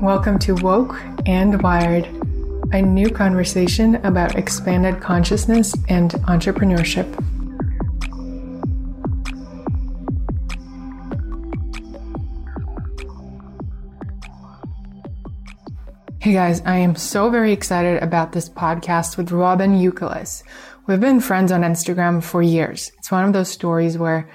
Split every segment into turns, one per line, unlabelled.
Welcome to Woke and Wired, a new conversation about expanded consciousness and entrepreneurship. Hey guys, I am so very excited about this podcast with Robin Youkilis. We've been friends on Instagram for years. It's one of those stories where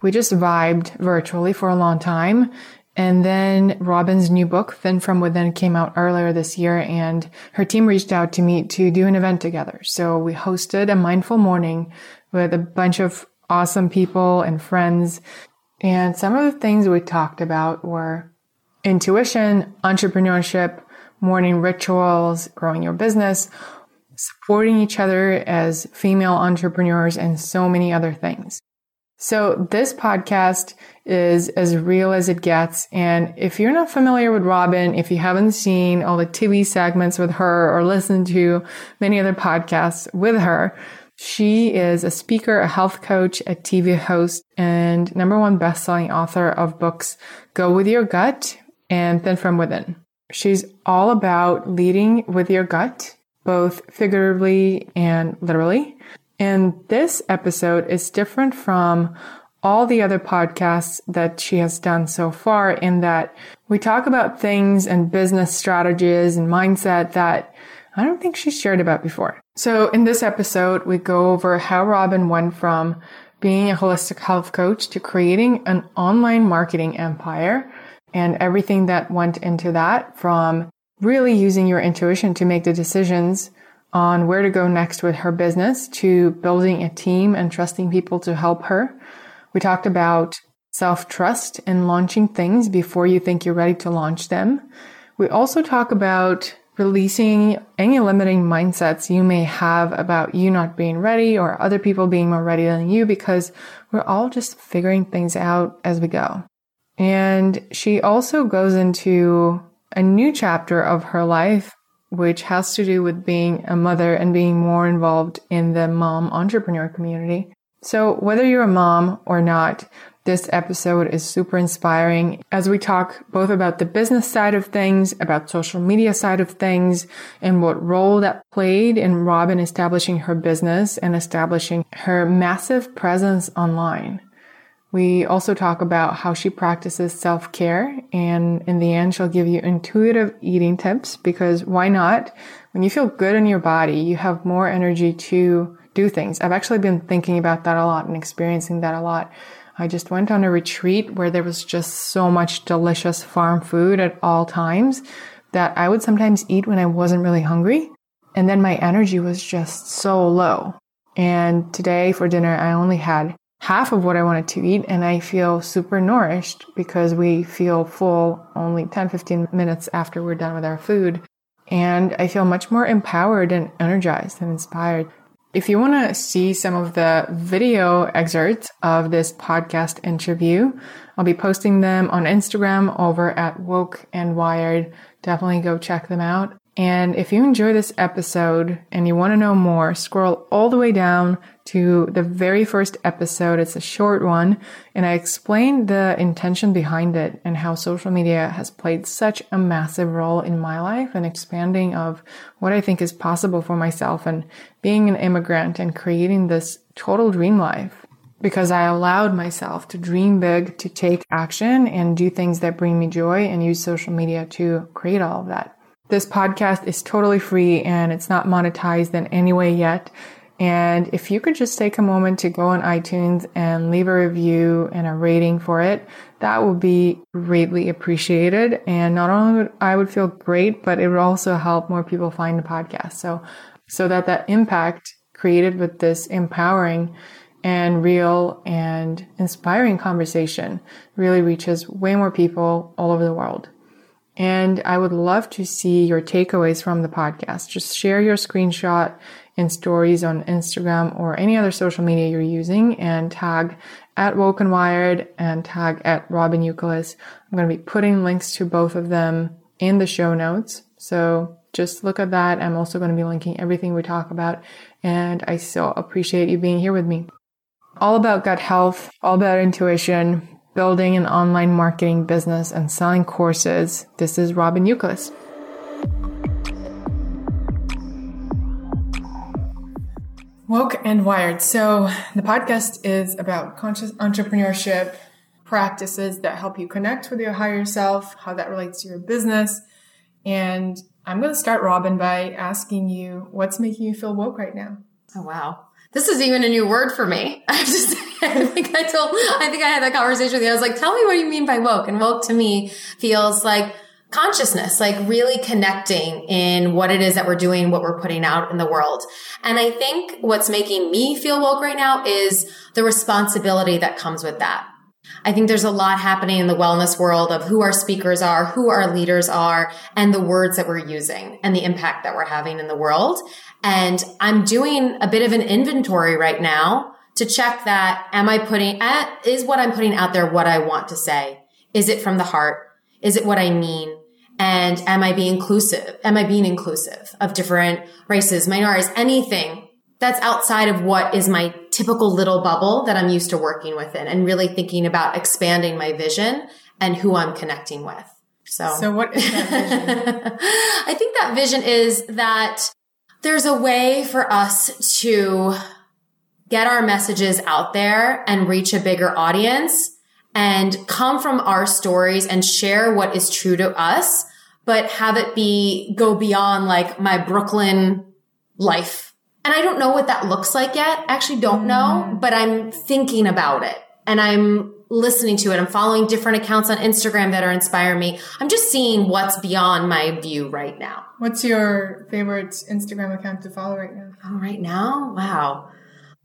we just vibed virtually for a long time and then Robin's new book, Thin from Within, came out earlier this year and her team reached out to me to do an event together. So we hosted a mindful morning with a bunch of awesome people and friends. And some of the things we talked about were intuition, entrepreneurship, morning rituals, growing your business, supporting each other as female entrepreneurs, and so many other things. So this podcast is as real as it gets. And if you're not familiar with Robin, if you haven't seen all the TV segments with her or listened to many other podcasts with her, she is a speaker, a health coach, a TV host, and number one best-selling author of books Go With Your Gut and Thin From Within. She's all about leading with your gut, both figuratively and literally. And this episode is different from all the other podcasts that she has done so far in that we talk about things and business strategies and mindset that I don't think she's shared about before. So in this episode, we go over how Robin went from being a holistic health coach to creating an online marketing empire and everything that went into that from really using your intuition to make the decisions on where to go next with her business to building a team and trusting people to help her. We talked about self trust and launching things before you think you're ready to launch them. We also talk about releasing any limiting mindsets you may have about you not being ready or other people being more ready than you because we're all just figuring things out as we go. And she also goes into a new chapter of her life which has to do with being a mother and being more involved in the mom entrepreneur community. So whether you're a mom or not, this episode is super inspiring as we talk both about the business side of things, about social media side of things, and what role that played in Robin establishing her business and establishing her massive presence online. We also talk about how she practices self care. And in the end, she'll give you intuitive eating tips because why not? When you feel good in your body, you have more energy to do things. I've actually been thinking about that a lot and experiencing that a lot. I just went on a retreat where there was just so much delicious farm food at all times that I would sometimes eat when I wasn't really hungry. And then my energy was just so low. And today for dinner, I only had half of what I wanted to eat and I feel super nourished because we feel full only 10, 15 minutes after we're done with our food. And I feel much more empowered and energized and inspired. If you want to see some of the video excerpts of this podcast interview, I'll be posting them on Instagram over at Woke and Wired. Definitely go check them out. And if you enjoy this episode and you want to know more, scroll all the way down to the very first episode. It's a short one, and I explain the intention behind it and how social media has played such a massive role in my life and expanding of what I think is possible for myself and being an immigrant and creating this total dream life. Because I allowed myself to dream big, to take action and do things that bring me joy and use social media to create all of that. This podcast is totally free and it's not monetized in any way yet. And if you could just take a moment to go on iTunes and leave a review and a rating for it, that would be greatly appreciated. And not only would I would feel great, but it would also help more people find the podcast. So, so that that impact created with this empowering and real and inspiring conversation really reaches way more people all over the world. And I would love to see your takeaways from the podcast. Just share your screenshot and stories on Instagram or any other social media you're using and tag at Woke and Wired and tag at Robin Youkilis. I'm going to be putting links to both of them in the show notes. So just look at that. I'm also going to be linking everything we talk about. And I so appreciate you being here with me. All about gut health, all about intuition, building an online marketing business and selling courses. This is Robin Youkilis. Woke and Wired. So the podcast is about conscious entrepreneurship practices that help you connect with your higher self, how that relates to your business. And I'm going to start, Robin, by asking you what's making you feel woke right now?
Oh, wow. This is even a new word for me. I have to say, I think I told, I think I had that conversation with you. I was like, tell me what you mean by woke. And woke to me feels like consciousness, like really connecting in what it is that we're doing, what we're putting out in the world. And I think what's making me feel woke right now is the responsibility that comes with that. I think there's a lot happening in the wellness world of who our speakers are, who our leaders are, and the words that we're using and the impact that we're having in the world. And I'm doing a bit of an inventory right now to check that am I putting eh, is what I'm putting out there what I want to say? Is it from the heart? Is it what I mean? And am I being inclusive? Am I being inclusive of different races, minorities, anything that's outside of what is my typical little bubble that I'm used to working within and really thinking about expanding my vision and who I'm connecting with. So,
so what is that vision?
I think that vision is that there's a way for us to get our messages out there and reach a bigger audience and come from our stories and share what is true to us, but have it be go beyond like my Brooklyn life. And I don't know what that looks like yet. I actually don't know, mm. but I'm thinking about it and I'm listening to it. I'm following different accounts on Instagram that are inspiring me. I'm just seeing what's beyond my view right now.
What's your favorite Instagram account to follow right now?
Oh, right now? Wow.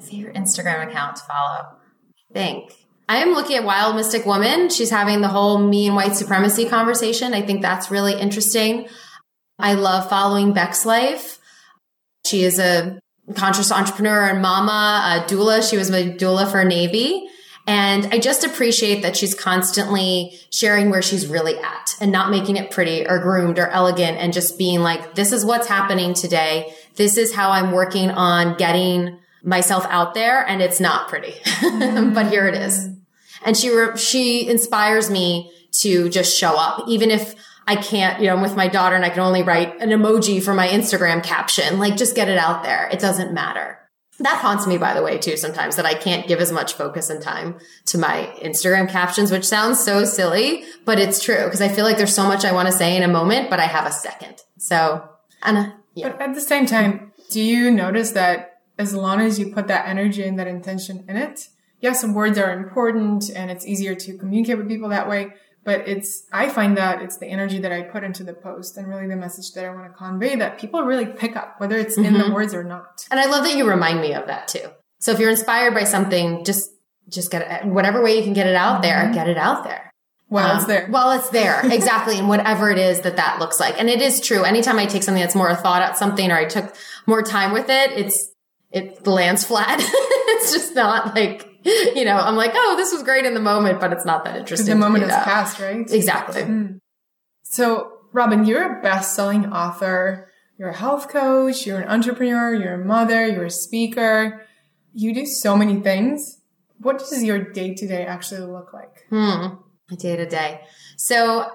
Favorite Instagram account to follow? Think. I am looking at Wild Mystic Woman. She's having the whole me and white supremacy conversation. I think that's really interesting. I love following Bex Life. She is a conscious entrepreneur and mama, a doula. She was a doula for Navy. And I just appreciate that she's constantly sharing where she's really at and not making it pretty or groomed or elegant and just being like, this is what's happening today. This is how I'm working on getting myself out there and it's not pretty, but here it is. And she, she inspires me to just show up, even if I can't, you know, I'm with my daughter and I can only write an emoji for my Instagram caption. Like just get it out there. It doesn't matter. That haunts me, by the way, too, sometimes that I can't give as much focus and time to my Instagram captions, which sounds so silly, but it's true because I feel like there's so much I want to say in a moment, but I have a second. So, and
yeah. But at the same time, do you notice that as long as you put that energy and that intention in it. Yes, some words are important and it's easier to communicate with people that way. But it's, I find that it's the energy that I put into the post and really the message that I want to convey that people really pick up, whether it's mm-hmm. in the mm-hmm. words or not.
And I love that you remind me of that too. So if you're inspired by something, just, just get it, whatever way you can get it out mm-hmm. there, get it out there.
While um, it's there.
While it's there. Exactly. and whatever it is that that looks like. And it is true. Anytime I take something that's more a thought out something or I took more time with it, it's, it lands flat. it's just not like, you know, I'm like, oh, this was great in the moment, but it's not that interesting.
The moment has passed, right?
Exactly. Mm.
So, Robin, you're a best-selling author. You're a health coach. You're an entrepreneur. You're a mother. You're a speaker. You do so many things. What does your day to day actually look like?
Hmm. Day to day. So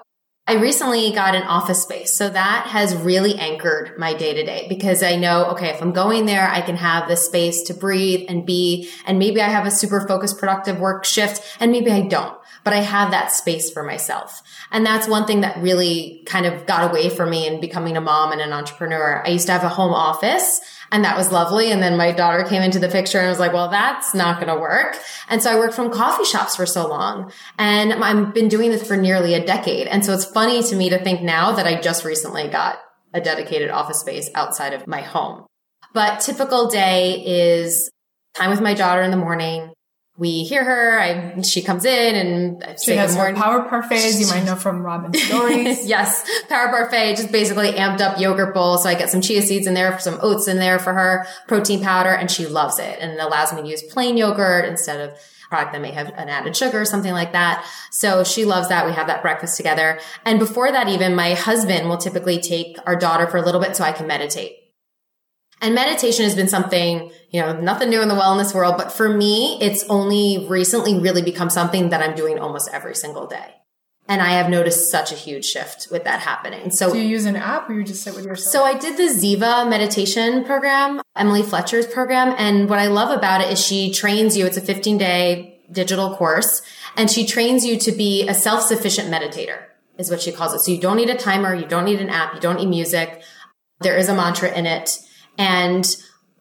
I recently got an office space. So that has really anchored my day to day because I know, okay, if I'm going there, I can have the space to breathe and be, and maybe I have a super focused, productive work shift and maybe I don't, but I have that space for myself. And that's one thing that really kind of got away from me in becoming a mom and an entrepreneur. I used to have a home office and that was lovely. And then my daughter came into the picture and was like, well, that's not going to work. And so I worked from coffee shops for so long and I've been doing this for nearly a decade. And so it's funny to me to think now that I just recently got a dedicated office space outside of my home. But typical day is time with my daughter in the morning, we hear her. I, she comes in and I
she has her power parfaits. You might know from Robin's stories.
yes, power parfait, just basically amped up yogurt bowl. So I get some chia seeds in there, some oats in there for her, protein powder, and she loves it. And it allows me to use plain yogurt instead of product that may have an added sugar or something like that. So she loves that. We have that breakfast together. And before that, even my husband will typically take our daughter for a little bit so I can meditate. And meditation has been something, you know, nothing new in the wellness world, but for me, it's only recently really become something that I'm doing almost every single day. And I have noticed such a huge shift with that happening. So
Do you use an app or you just sit with yourself?
so I did the Ziva meditation program, Emily Fletcher's program. And what I love about it is she trains you. It's a 15 day digital course and she trains you to be a self-sufficient meditator is what she calls it. So you don't need a timer. You don't need an app. You don't need music. There is a mantra in it. And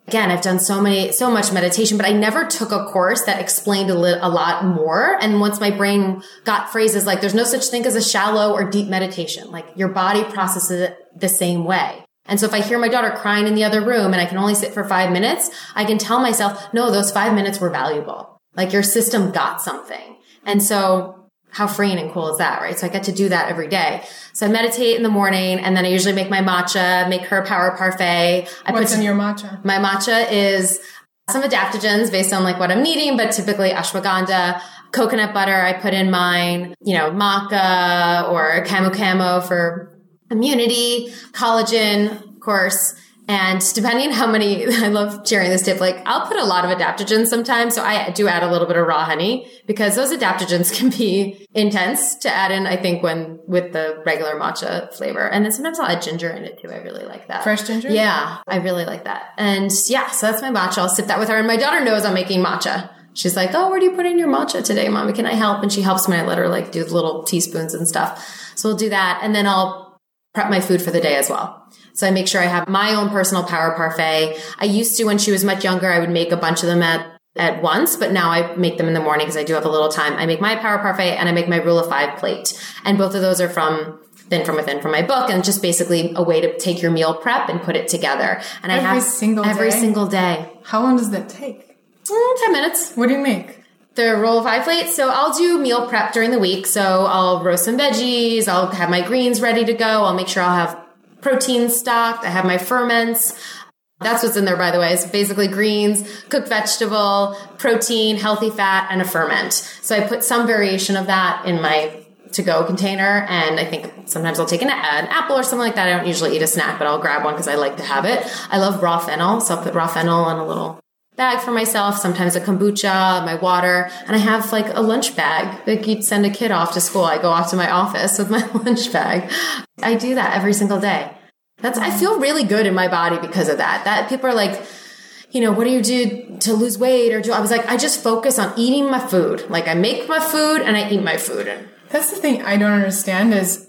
again, I've done so many, so much meditation, but I never took a course that explained a, li- a lot more. And once my brain got phrases like, there's no such thing as a shallow or deep meditation, like your body processes it the same way. And so if I hear my daughter crying in the other room and I can only sit for five minutes, I can tell myself, no, those five minutes were valuable. Like your system got something. And so how freeing and cool is that, right? So I get to do that every day. So I meditate in the morning and then I usually make my matcha, make her power parfait. I
What's
put
in your matcha?
my matcha is some adaptogens based on like what I'm needing, but typically ashwagandha, coconut butter. I put in mine, you know, maca or camu camo for immunity, collagen, of course. And depending on how many, I love sharing this tip, like I'll put a lot of adaptogens sometimes. So I do add a little bit of raw honey because those adaptogens can be intense to add in, I think, when with the regular matcha flavor. And then sometimes I'll add ginger in it too. I really like that.
Fresh ginger?
Yeah, I really like that. And yeah, so that's my matcha. I'll sip that with her. And my daughter knows I'm making matcha. She's like, Oh, where do you put in your matcha today, mommy? Can I help? And she helps me. I let her like do the little teaspoons and stuff. So we'll do that. And then I'll prep my food for the day as well. So I make sure I have my own personal power parfait. I used to, when she was much younger, I would make a bunch of them at at once, but now I make them in the morning because I do have a little time. I make my power parfait and I make my rule of five plate. And both of those are from Thin from Within from my book and just basically a way to take your meal prep and put it together. And I
Every
have
single
every
day?
single day.
How long does that take?
Mm, 10 minutes.
What do you make?
The rule of five plate. So I'll do meal prep during the week. So I'll roast some veggies. I'll have my greens ready to go. I'll make sure I'll have protein stock. I have my ferments. That's what's in there, by the way. It's basically greens, cooked vegetable, protein, healthy fat, and a ferment. So I put some variation of that in my to go container. And I think sometimes I'll take an, an apple or something like that. I don't usually eat a snack, but I'll grab one because I like to have it. I love raw fennel. So I'll put raw fennel in a little bag for myself, sometimes a kombucha, my water, and I have like a lunch bag. Like you'd send a kid off to school. I go off to my office with my lunch bag. I do that every single day. That's, I feel really good in my body because of that. That people are like, you know, what do you do to lose weight or do, I was like, I just focus on eating my food. Like I make my food and I eat my food. And
That's the thing I don't understand is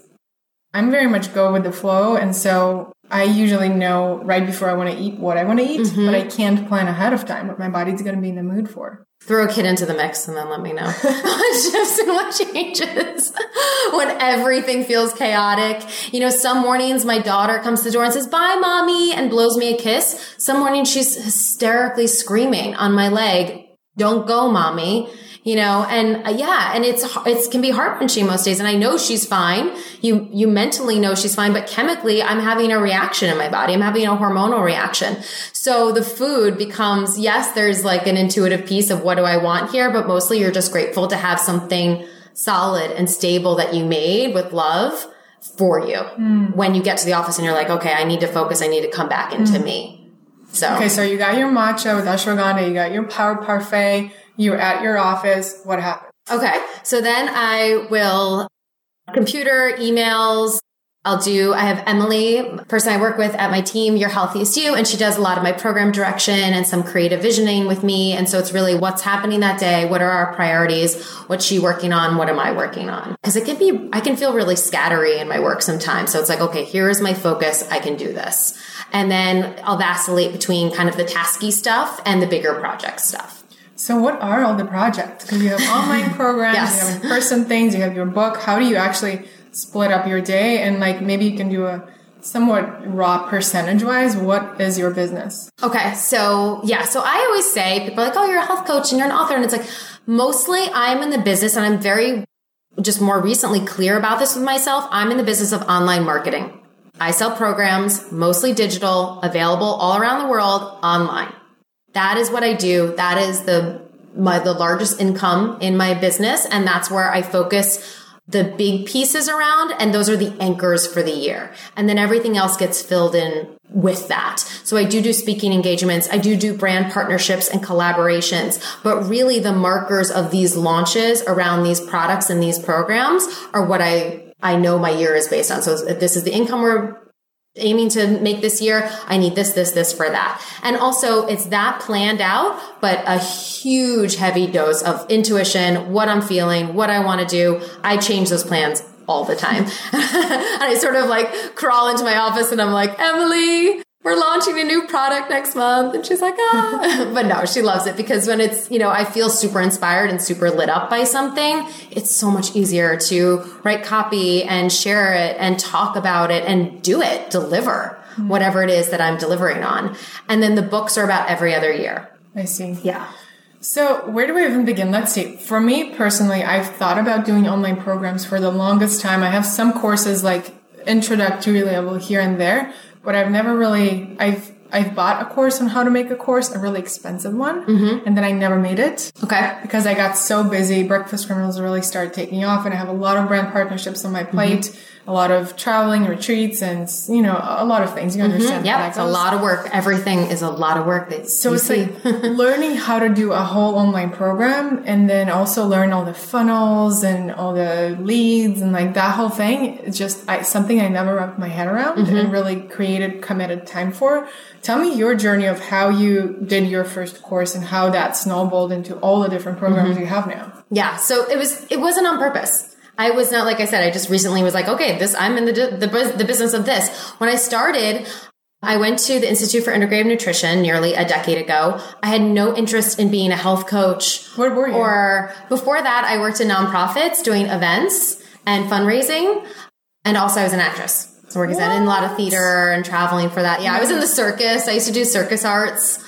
I'm very much go with the flow, and so I usually know right before I want to eat what I want to eat,
Mm-hmm.
but I can't plan ahead of time what my body's going to be in the mood for.
throw a kid into the mix and then let me know. it's just what changes when everything feels chaotic. You know, some mornings my daughter comes to the door and says, bye mommy and blows me a kiss. Some mornings she's hysterically screaming on my leg, don't go mommy. You know, and uh, yeah, and it's, it can be heart wrenching most days. And I know she's fine. You, you mentally know she's fine, but chemically I'm having a reaction in my body. I'm having a hormonal reaction. So the food becomes, yes, there's like an intuitive piece of what do I want here, but mostly you're just grateful to have something solid and stable that you made with love for you when you get to the office and you're like, okay, I need to focus. I need to come back into me. So
Okay, so you got your matcha with ashwagandha, you got your power parfait, you're at your office. What happened?
Okay. So then I will computer emails. I'll do, I have Emily, person I work with at my team, Your Healthiest You, and she does a lot of my program direction and some creative visioning with me. And so it's really what's happening that day. What are our priorities? What's she working on? What am I working on? Cause it can be, I can feel really scattery in my work sometimes. So it's like, okay, here is my focus. I can do this. And then I'll vacillate between kind of the tasky stuff and the bigger project stuff.
So, what are all the projects? Because you have online programs,
Yes.
you have in-person things, you have your book. How do you actually split up your day? And like maybe you can do a somewhat raw percentage-wise. What is your business?
Okay, so yeah, so I always say people are like, "Oh, you're a health coach and you're an author," and it's like mostly I'm in the business, and I'm very just more recently clear about this with myself. I'm in the business of online marketing. I sell programs, mostly digital, available all around the world online. That is what I do. That is the my the largest income in my business, and that's where I focus the big pieces around and those are the anchors for the year. And then everything else gets filled in with that. So I do do speaking engagements. I do do brand partnerships and collaborations, but really the markers of these launches around these products and these programs are what I I know my year is based on. So this is the income we're aiming to make this year, I need this, this, this for that. And also it's that planned out, but a huge heavy dose of intuition, what I'm feeling, what I want to do. I change those plans all the time. and I sort of like crawl into my office and I'm like, Emily, we're launching a new product next month. And she's like, ah, but no, she loves it because when it's, you know, I feel super inspired and super lit up by something, it's so much easier to write copy and share it and talk about it and do it, deliver mm-hmm. whatever it is that I'm delivering on. And then the books are about every other year.
I see.
Yeah.
So, where do we even begin? Let's see. For me personally, I've thought about doing online programs for the longest time. I have some courses like introductory level here and there, but I've never really I've I've bought a course on how to make a course, a really expensive one, mm-hmm. and then I never made it.
Okay.
Because I got so busy, Breakfast Criminals really started taking off, and I have a lot of brand partnerships on my plate. Mm-hmm a lot of traveling, retreats, and you know a lot of things. You mm-hmm. understand?
Mm-hmm. Yeah, it's a lot of work. Everything is a lot of work. That
so it's see. like learning how to do a whole online program, and then also learn all the funnels and all the leads and like that whole thing. It's just I, something I never wrapped my head around mm-hmm. and really created committed time for. Tell me your journey of how you did your first course and how that snowballed into all the different programs mm-hmm. you have now.
Yeah, so it was it wasn't on purpose. I was not like I said. I just recently was like, okay, this I'm in the the, the business of this. When I started, I went to the Institute for Integrative Nutrition nearly a decade ago. I had no interest in being a health coach.
Where were you?
Or before that, I worked in nonprofits doing events and fundraising, and also I was an actress. So working that in a lot of theater and traveling for that. Yeah, I was in the circus. I used to do circus arts.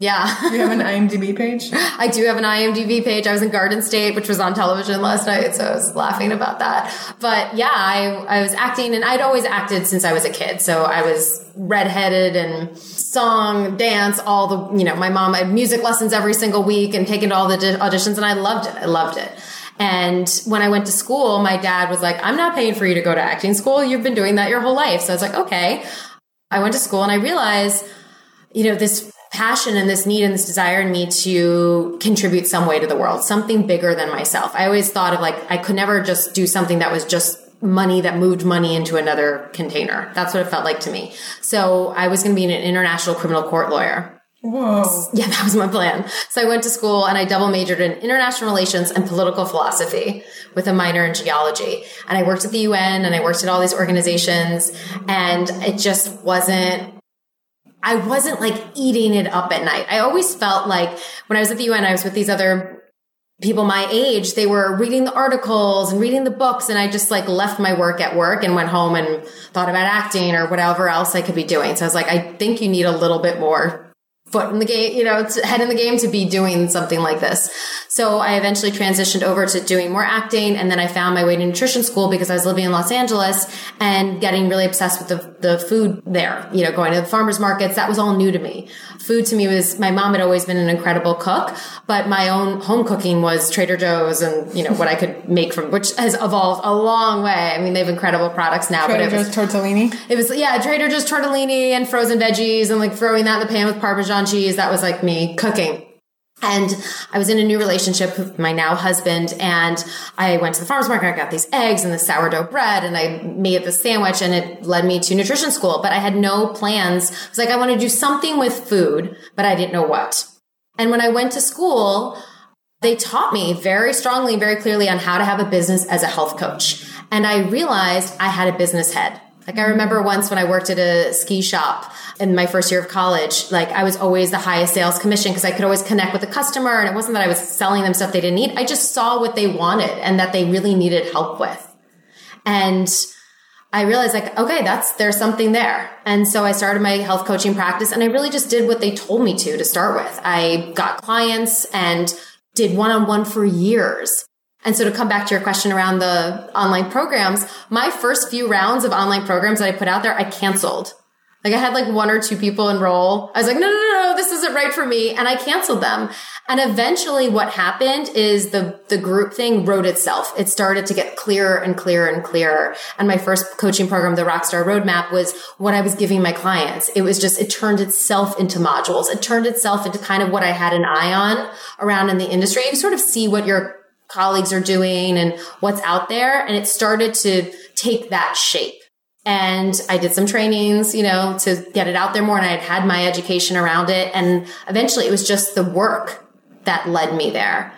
Yeah.
you have an IMDb page?
I do have an IMDb page. I was in Garden State, which was on television last night, so I was laughing about that. But yeah, I, I was acting and I'd always acted since I was a kid. So I was redheaded and song, dance, all the, you know, my mom had music lessons every single week and taken all the auditions and I loved it. I loved it. And when I went to school, my dad was like, I'm not paying for you to go to acting school. You've been doing that your whole life. So I was like, okay. I went to school and I realized, you know, this passion and this need and this desire in me to contribute some way to the world, something bigger than myself. I always thought of like, I could never just do something that was just money that moved money into another container. That's what it felt like to me. So I was going to be an international criminal court lawyer.
Whoa.
Yeah, that was my plan. So I went to school and I double majored in international relations and political philosophy with a minor in geology. And I worked at the UN and I worked at all these organizations and it just wasn't I wasn't like eating it up at night. I always felt like when I was at the UN, I was with these other people my age, they were reading the articles and reading the books. And I just like left my work at work and went home and thought about acting or whatever else I could be doing. So I was like, I think you need a little bit more foot in the game, you know, head in the game to be doing something like this. So I eventually transitioned over to doing more acting. And then I found my way to nutrition school because I was living in Los Angeles and getting really obsessed with the, the food there, you know, going to the farmers markets. That was all new to me. Food to me was, my mom had always been an incredible cook, but my own home cooking was Trader Joe's and, you know, what I could make from, which has evolved a long way. I mean, they have incredible products now,
Trader
but
it was, Joe's tortellini.
It was, yeah, Trader Joe's tortellini and frozen veggies and like throwing that in the pan with Parmesan cheese. That was like me cooking. And I was in a new relationship with my now husband and I went to the farmer's market. I got these eggs and the sourdough bread and I made the sandwich and it led me to nutrition school, but I had no plans. I was like, I want to do something with food, but I didn't know what. And when I went to school, they taught me very strongly, very clearly on how to have a business as a health coach. And I realized I had a business head. Like I remember once when I worked at a ski shop in my first year of college, like I was always the highest sales commission because I could always connect with the customer. And it wasn't that I was selling them stuff they didn't need. I just saw what they wanted and that they really needed help with. And I realized like, okay, that's, there's something there. And so I started my health coaching practice and I really just did what they told me to to start with. I got clients and did one on one for years. And so to come back to your question around the online programs, my first few rounds of online programs that I put out there, I canceled. Like I had like one or two people enroll. I was like, no, no, no, no, this isn't right for me. And I canceled them. And eventually what happened is the, the group thing wrote itself. It started to get clearer and clearer and clearer. And my first coaching program, the Rockstar Roadmap was what I was giving my clients. It was just, it turned itself into modules. It turned itself into kind of what I had an eye on around in the industry. You sort of see what your colleagues are doing and what's out there. And it started to take that shape. And I did some trainings, you know, to get it out there more. And I had had my education around it. And eventually it was just the work that led me there.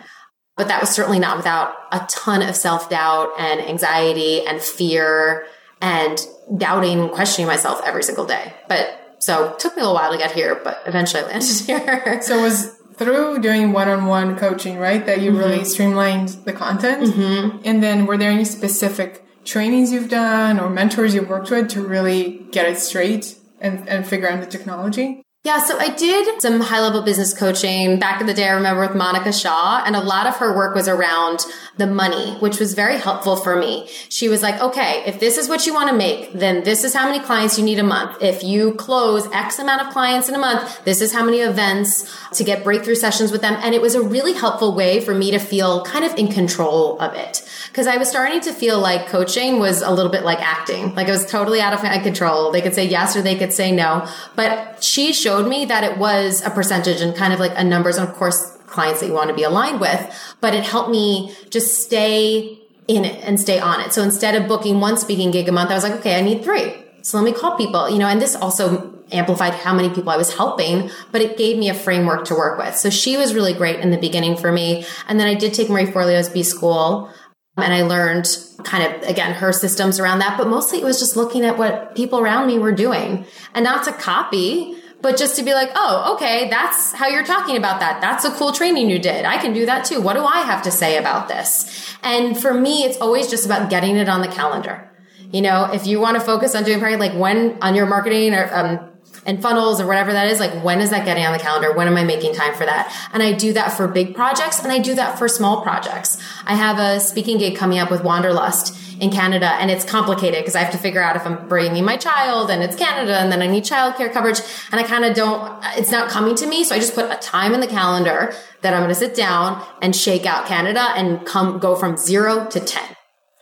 But that was certainly not without a ton of self doubt and anxiety and fear and doubting, questioning myself every single day. But so it took me a little while to get here, but eventually I landed here.
so it was through doing one-on-one coaching, right? That you mm-hmm. really streamlined the content. Mm-hmm. And then were there any specific trainings you've done or mentors you've worked with to really get it straight and, and figure out the technology?
Yeah, so I did some high level business coaching back in the day. I remember with Monica Shaw, and a lot of her work was around the money, which was very helpful for me. She was like, okay, if this is what you want to make, then this is how many clients you need a month. If you close X amount of clients in a month, this is how many events to get breakthrough sessions with them. And it was a really helpful way for me to feel kind of in control of it. Cause I was starting to feel like coaching was a little bit like acting. Like it was totally out of my control. They could say yes or they could say no. But she showed me that it was a percentage and kind of like a numbers. And of course, clients that you want to be aligned with, but it helped me just stay in it and stay on it. So instead of booking one speaking gig a month, I was like, okay, I need three. So let me call people, you know, and this also amplified how many people I was helping, but it gave me a framework to work with. So she was really great in the beginning for me. And then I did take Marie Forleo's B school um, and I learned kind of again her systems around that, but mostly it was just looking at what people around me were doing and not to copy, but just to be like, oh, okay, that's how you're talking about that. That's a cool training you did. I can do that too. What do I have to say about this? And for me, it's always just about getting it on the calendar. You know, if you want to focus on doing like when on your marketing or, um, and funnels or whatever that is, like when is that getting on the calendar? When am I making time for that? And I do that for big projects and I do that for small projects. I have a speaking gig coming up with Wanderlust in Canada and it's complicated because I have to figure out if I'm bringing my child and it's Canada and then I need childcare coverage and I kind of don't, it's not coming to me. So I just put a time in the calendar that I'm going to sit down and shake out Canada and come, go from zero to 10.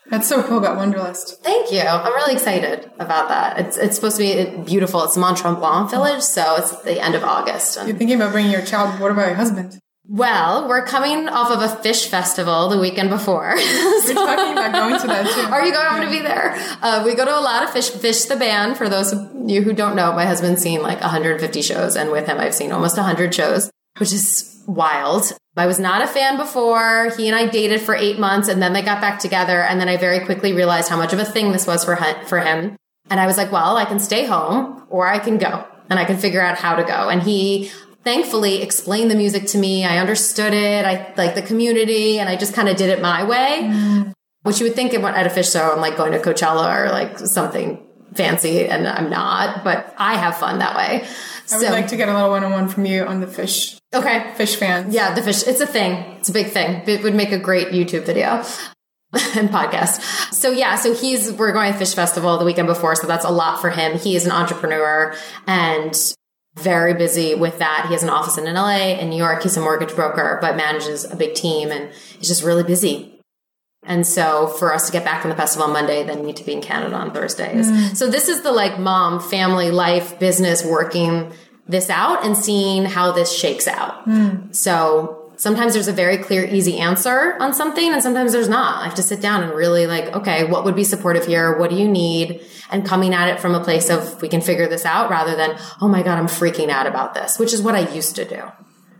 That's so cool about Wanderlust.
Thank you. I'm really excited about that. It's, it's supposed to be uh, beautiful. It's Mont Tremblant Village, so it's the end of August.
You're thinking about bringing your child. What about your husband?
Well, we're coming off of a Phish festival the weekend before.
so, We're talking about going to that too.
Are you going to be there? Uh, we go to a lot of Phish. Phish the band. For those of you who don't know, my husband's seen like 150 shows, and with him, I've seen almost 100 shows, which is wild. I was not a fan before. He and I dated for eight months, and then they got back together. And then I very quickly realized how much of a thing this was for for him. And I was like, well, I can stay home, or I can go and I can figure out how to go. And he thankfully explained the music to me. I understood it. I like the community and I just kind of did it my way, mm. which you would think at a Phish show, I'm like going to Coachella or like something fancy and I'm not, but I have fun that way.
I would like to get a little one-on-one from you on the Phish.
Okay.
Phish fans.
Yeah, the Phish. It's a thing. It's a big thing. It would make a great YouTube video. and podcast. So yeah, so he's we're going to Phish Festival the weekend before, so that's a lot for him. He is an entrepreneur and very busy with that. He has an office in LA, in New York. He's a mortgage broker, but manages a big team and he's just really busy. And so for us to get back from the festival on Monday, then need to be in Canada on Thursdays. Mm. So this is the like mom, family, life, business working this out and seeing how this shakes out. Mm. So sometimes there's a very clear, easy answer on something, and sometimes there's not. I have to sit down and really like, okay, what would be supportive here? What do you need? And coming at it from a place of we can figure this out rather than, oh my God, I'm freaking out about this, which is what I used to do.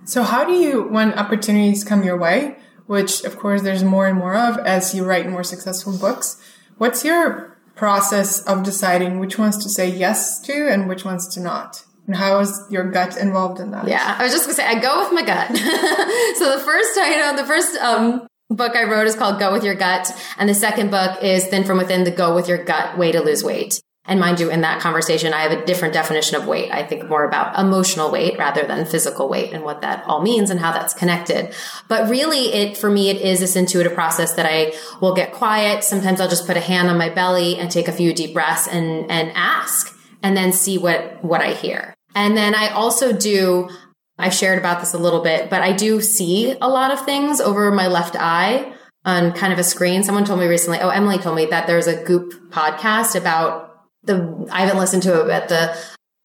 So how do you, when opportunities come your way, which of course there's more and more of as you write more successful books, what's your process of deciding which ones to say yes to and which ones to not? And how is your gut involved in that?
Yeah, I was just gonna say I go with my gut. so the first title, the first um, book I wrote is called Go with Your Gut, and the second book is Thin from Within: The Go with Your Gut Way to Lose Weight. And mind you, in that conversation, I have a different definition of weight. I think more about emotional weight rather than physical weight and what that all means and how that's connected. But really, it, for me, it is this intuitive process that I will get quiet. Sometimes I'll just put a hand on my belly and take a few deep breaths and, and ask and then see what, what I hear. And then I also do, I've shared about this a little bit, but I do see a lot of things over my left eye on kind of a screen. Someone told me recently, oh, Emily told me that there's a Goop podcast about the, I haven't listened to it, but the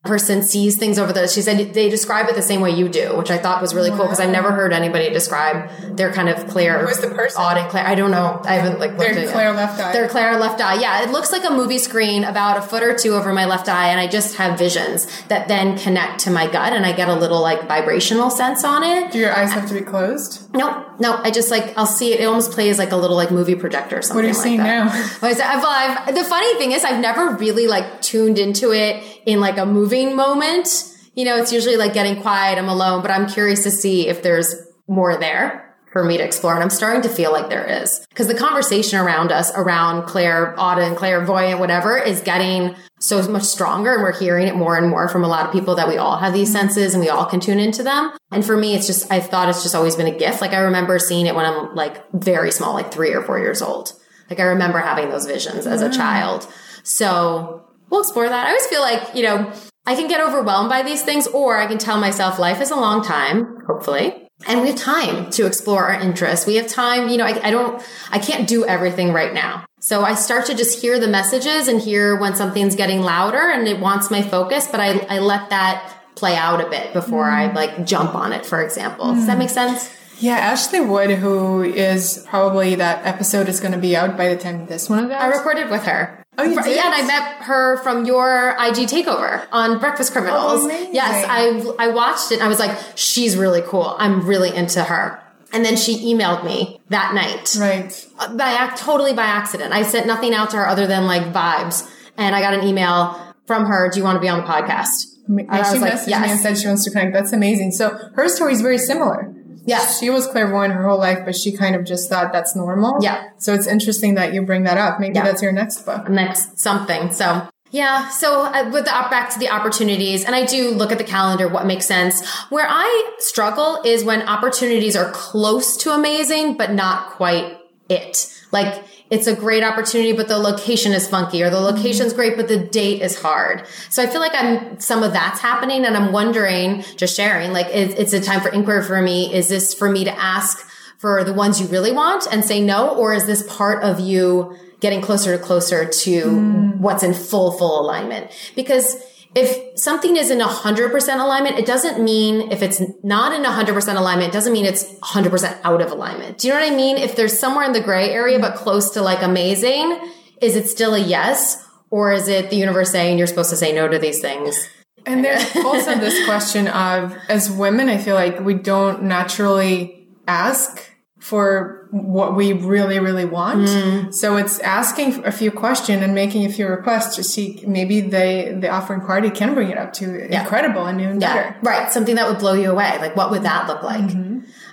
person sees things over the she said they describe it the same way you do which i thought was really cool because i've never heard anybody describe their kind of clear
Who's the person?
audit claire i don't know i haven't like looked
Their
at
Claire
it.
left eye.
their claire left eye yeah it looks like a movie screen about a foot or two over my left eye and i just have visions that then connect to my gut and i get a little like vibrational sense on it
Do your eyes have to be closed?
no no i just like i'll see it it almost plays like a little like movie projector or something
What are you
like
seeing
that.
now?
Well, I've, I've, the funny thing is, I've never really like tuned into it in like a moving moment. You know, it's usually like getting quiet, I'm alone, but I'm curious to see if there's more there for me to explore. And I'm starting to feel like there is because the conversation around us, around Claire, and clairvoyant, whatever, is getting so much stronger. And we're hearing it more and more from a lot of people that we all have these senses and we all can tune into them. And for me, it's just, I thought it's just always been a gift. Like I remember seeing it when I'm like very small, like three or four years old. Like I remember having those visions as a mm. child. So we'll explore that. I always feel like, you know, I can get overwhelmed by these things or I can tell myself life is a long time, hopefully. And we have time to explore our interests. We have time, you know, I, I don't, I can't do everything right now. So I start to just hear the messages and hear when something's getting louder and it wants my focus, but I, I let that play out a bit before I mm. like jump on it, for example. Does that mm. make sense?
Yeah, Ashley Wood, who is probably that episode is going to be out by the time this one is out.
I recorded with her.
Oh, you did?
Yeah, and I met her from your IG takeover on Breakfast Criminals.
Oh, amazing.
Yes, I I watched it. and I was like, she's really cool. I'm really into her. And then she emailed me that night
right.
Uh, by totally by accident. I sent nothing out to her other than like vibes, and I got an email from her. Do you want to be on the podcast? And I
she
was like,
messaged me and
yes.
said she wants to connect. That's amazing. So her story is very similar.
Yes.
She was clairvoyant her whole life, but she kind of just thought that's normal.
Yeah.
So it's interesting that you bring that up. Maybe
Yeah.
that's your next book.
next something. So yeah, so uh, with the back to the opportunities, and I do look at the calendar, what makes sense. Where I struggle is when opportunities are close to amazing, but not quite it. Like it's a great opportunity, but the location is funky, or the mm-hmm. location's great, but the date is hard. So I feel like I'm some of that's happening, and I'm wondering, just sharing, like it, it's a time for inquiry for me. Is this for me to ask? for the ones you really want and say no? Or is this part of you getting closer to closer to mm. what's in full, full alignment? Because if something is in 100% alignment, it doesn't mean if it's not in 100% alignment, it doesn't mean it's 100% out of alignment. Do you know what I mean? If there's somewhere in the gray area, but close to like amazing, is it still a yes? Or is it the universe saying you're supposed to say no to these things?
And there's also this question of, as women, I feel like we don't naturally ask for what we really, really want.
Mm.
So it's asking a few questions and making a few requests to see maybe they, the offering party can bring it up to incredible and even
Yeah,
better.
right. Something that would blow you away. Like, what would that look like?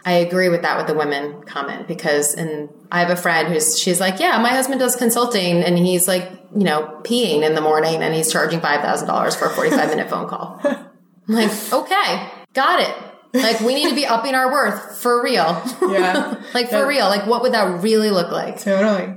I agree with that with the women comment because, and I have a friend who's, she's like, yeah, my husband does consulting and he's like, you know, peeing in the morning and he's charging $5,000 for a 45 minute phone call. I'm like, okay, got it. Like, we need to be upping our worth for real.
Yeah.
like, for real. Like, what would that really look like?
Totally.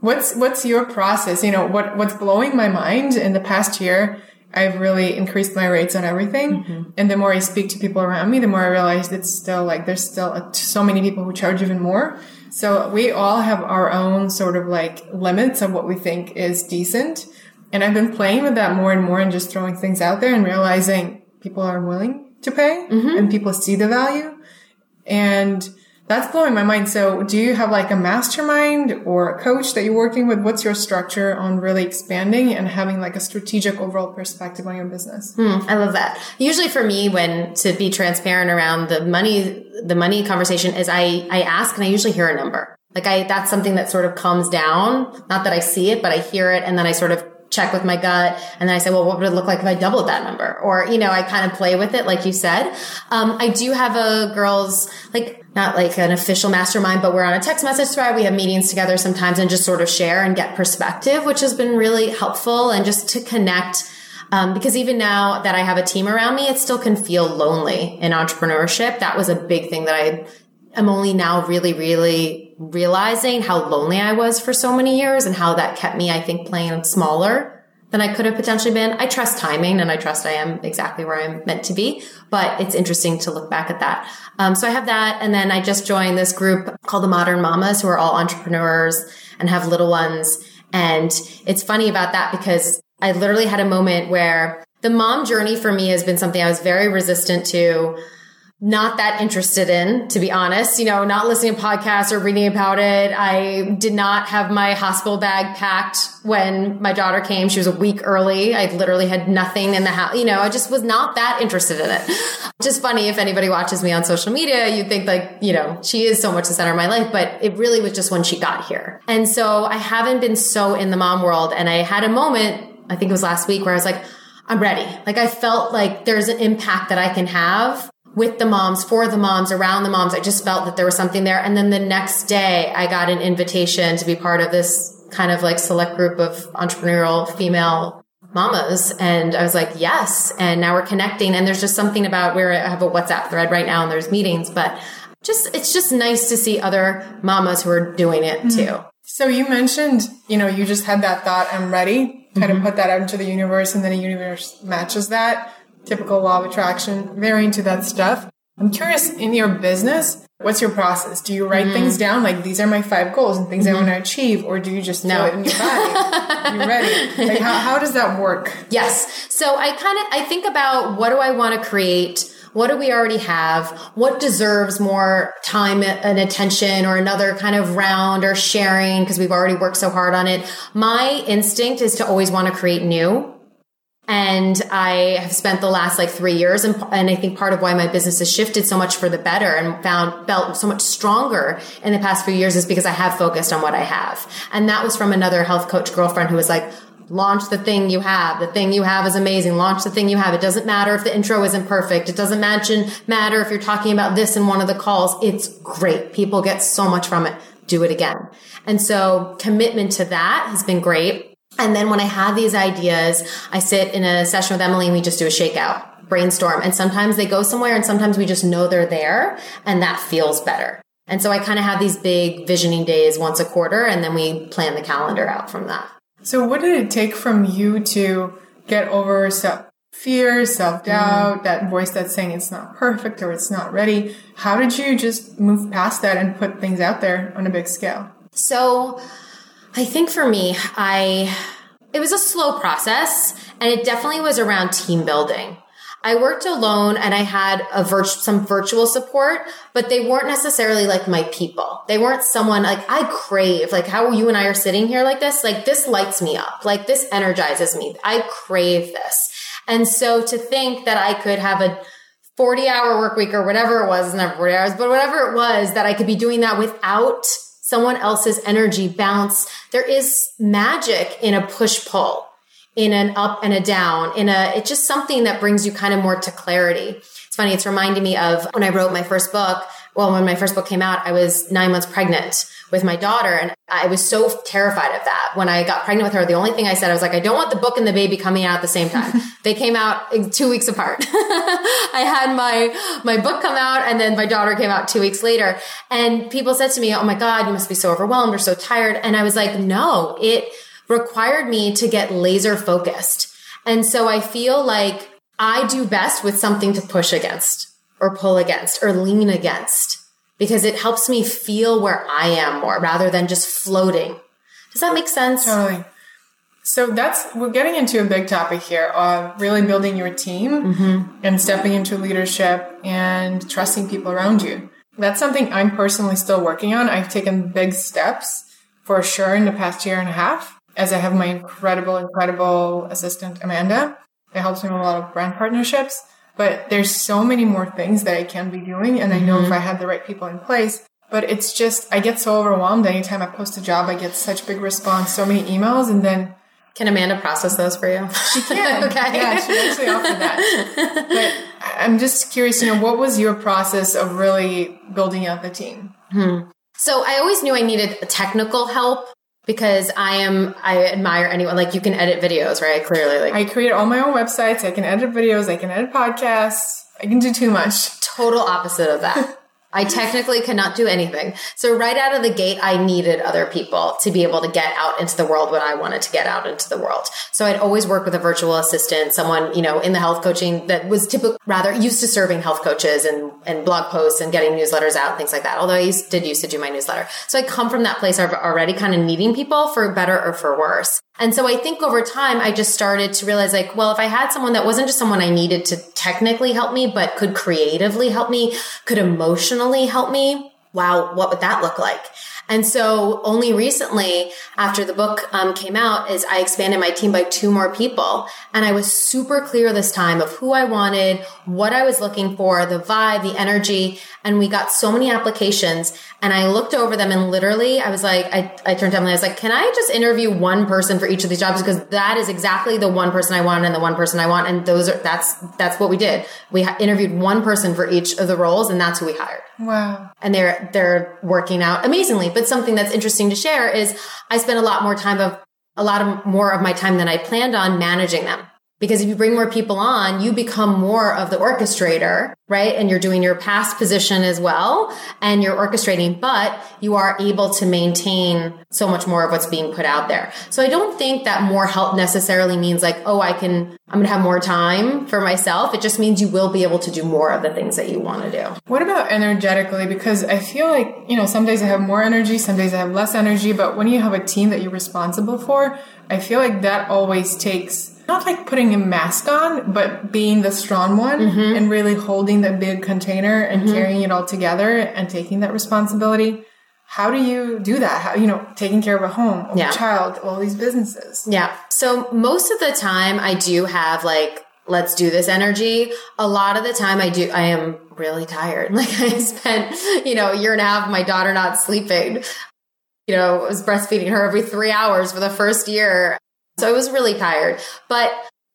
What's what's your process? You know, what what's blowing my mind in the past year, I've really increased my rates on everything. Mm-hmm. And the more I speak to people around me, the more I realize it's still like there's still a, so many people who charge even more. So we all have our own sort of like limits of what we think is decent. And I've been playing with that more and more and just throwing things out there and realizing people are willing to pay mm-hmm. and people see the value. And that's blowing my mind. So do you have like a mastermind or a coach that you're working with? What's your structure on really expanding and having like a strategic overall perspective on your business?
Hmm, I love that. Usually for me, when to be transparent around the money, the money conversation is I, I ask and I usually hear a number. Like I, that's something that sort of comes down. Not that I see it, but I hear it and then I sort of check with my gut and then I say, well, what would it look like if I doubled that number? Or, you know, I kind of play with it, like you said. Um, I do have a girls, like, not like an official mastermind, but we're on a text message thread. We have meetings together sometimes and just sort of share and get perspective, which has been really helpful and just to connect. Um, because even now that I have a team around me, it still can feel lonely in entrepreneurship. That was a big thing that I am only now really, really realizing how lonely I was for so many years and how that kept me, I think, playing smaller than I could have potentially been. I trust timing and I trust I am exactly where I'm meant to be, but it's interesting to look back at that. Um, so I have that. And then I just joined this group called the Modern Mamas who are all entrepreneurs and have little ones. And it's funny about that because I literally had a moment where the mom journey for me has been something I was very resistant to not that interested in, to be honest. You know, not listening to podcasts or reading about it. I did not have my hospital bag packed when my daughter came. She was a week early. I literally had nothing in the house. You know, I just was not that interested in it. Just funny if anybody watches me on social media, you'd think like, you know, she is so much the center of my life, but it really was just when she got here. And so I haven't been so in the mom world. And I had a moment, I think it was last week where I was like, I'm ready. Like I felt like there's an impact that I can have with the moms, for the moms, around the moms. I just felt that there was something there. And then the next day I got an invitation to be part of this kind of like select group of entrepreneurial female mamas. And I was like, yes. And now we're connecting. And there's just something about where I have a WhatsApp thread right now and there's meetings, but just, it's just nice to see other mamas who are doing it mm-hmm. too.
So you mentioned, you know, you just had that thought, I'm ready, kind mm-hmm. of put that out into the universe and then the universe matches that typical law of attraction, very into that stuff. I'm curious in your business, what's your process? Do you write mm-hmm. things down like these are my five goals and things mm-hmm. I want to achieve, or do you just know it in your body? You're ready. Like how, how does that work?
Yes. So I kind of I think about what do I want to create? What do we already have? What deserves more time and attention or another kind of round or sharing because we've already worked so hard on it? My instinct is to always want to create new. And I have spent the last like three years and, and I think part of why my business has shifted so much for the better and found felt so much stronger in the past few years is because I have focused on what I have. And that was from another health coach girlfriend who was like, launch the thing you have. The thing you have is amazing. Launch the thing you have. It doesn't matter if the intro isn't perfect. It doesn't matter if you're talking about this in one of the calls. It's great. People get so much from it. Do it again. And so commitment to that has been great. And then when I have these ideas, I sit in a session with Emily and we just do a shakeout, brainstorm. And sometimes they go somewhere and sometimes we just know they're there and that feels better. And so I kind of have these big visioning days once a quarter and then we plan the calendar out from that.
So what did it take from you to get over self fear, self doubt, mm. that voice that's saying it's not perfect or it's not ready? How did you just move past that and put things out there on a big scale?
So I think for me, I, it was a slow process and it definitely was around team building. I worked alone and I had a some virtual support, but they weren't necessarily like my people. They weren't someone like I crave, like how you and I are sitting here like this, like this lights me up. Like this energizes me. I crave this. And so to think that I could have a 40 hour work week or whatever it was, never 40 hours, but whatever it was that I could be doing that without someone else's energy bounce. There is magic in a push pull, in an up and a down, in a, it's just something that brings you kind of more to clarity. It's funny. It's reminding me of when I wrote my first book. Well, when my first book came out, I was nine months pregnant with my daughter. And I was so terrified of that. When I got pregnant with her, the only thing I said, I was like, I don't want the book and the baby coming out at the same time. they came out two weeks apart. I had my, my book come out and then my daughter came out two weeks later. And people said to me, Oh my God, you must be so overwhelmed or so tired. And I was like, no, it required me to get laser focused. And so I feel like I do best with something to push against or pull against or lean against because it helps me feel where I am more rather than just floating. Does that make sense?
Totally. So that's we're getting into a big topic here of really building your team mm-hmm. and stepping into leadership and trusting people around you. That's something I'm personally still working on. I've taken big steps for sure in the past year and a half as I have my incredible, incredible assistant Amanda. It helps me with a lot of brand partnerships. But there's so many more things that I can be doing. And I know mm-hmm. if I had the right people in place, but it's just, I get so overwhelmed anytime I post a job. I get such big response, so many emails. And then
can Amanda process those for you?
She can. okay. Yeah, she actually offered that. But I'm just curious, you know, what was your process of really building out the team?
Hmm. So I always knew I needed technical help because I am I admire anyone like you can edit videos, right? Clearly, like
I create all my own websites. I can edit videos. I can edit podcasts. I can do too much.
Total opposite of that. I technically cannot do anything. So right out of the gate, I needed other people to be able to get out into the world when I wanted to get out into the world. So I'd always work with a virtual assistant, someone, you know, in the health coaching that was typical, rather used to serving health coaches and, and blog posts and getting newsletters out and things like that. Although I used, did used to do my newsletter. So I come from that place of already kind of needing people for better or for worse. And so I think over time, I just started to realize like, well, if I had someone that wasn't just someone I needed to technically help me, but could creatively help me, could emotionally help me, wow, what would that look like? And so only recently after the book um, came out is I expanded my team by two more people. And I was super clear this time of who I wanted, what I was looking for, the vibe, the energy. And we got so many applications and I looked over them and literally I was like, I, I turned to Emily, I was like, can I just interview one person for each of these jobs? Because that is exactly the one person I want and the one person I want. And those are, that's, that's what we did. We interviewed one person for each of the roles and that's who we hired.
Wow.
And they're, they're working out amazingly. But something that's interesting to share is I spent a lot more time of, a lot of more of my time than I planned on managing them. Because if you bring more people on, you become more of the orchestrator, right? And you're doing your past position as well and you're orchestrating, but you are able to maintain so much more of what's being put out there. So I don't think that more help necessarily means like, oh, I can, I'm going to have more time for myself. It just means you will be able to do more of the things that you want to do.
What about energetically? Because I feel like, you know, some days I have more energy, some days I have less energy, but when you have a team that you're responsible for, I feel like that always takes not like putting a mask on, but being the strong one mm-hmm. and really holding the big container and mm-hmm. carrying it all together and taking that responsibility. How do you do that? How, you know, taking care of a home, of yeah. a child, all these businesses.
Yeah. So most of the time I do have like, let's do this energy. A lot of the time I do, I am really tired. Like I spent, you know, a year and a half, my daughter not sleeping. You know, I was breastfeeding her every three hours for the first year. So I was really tired, but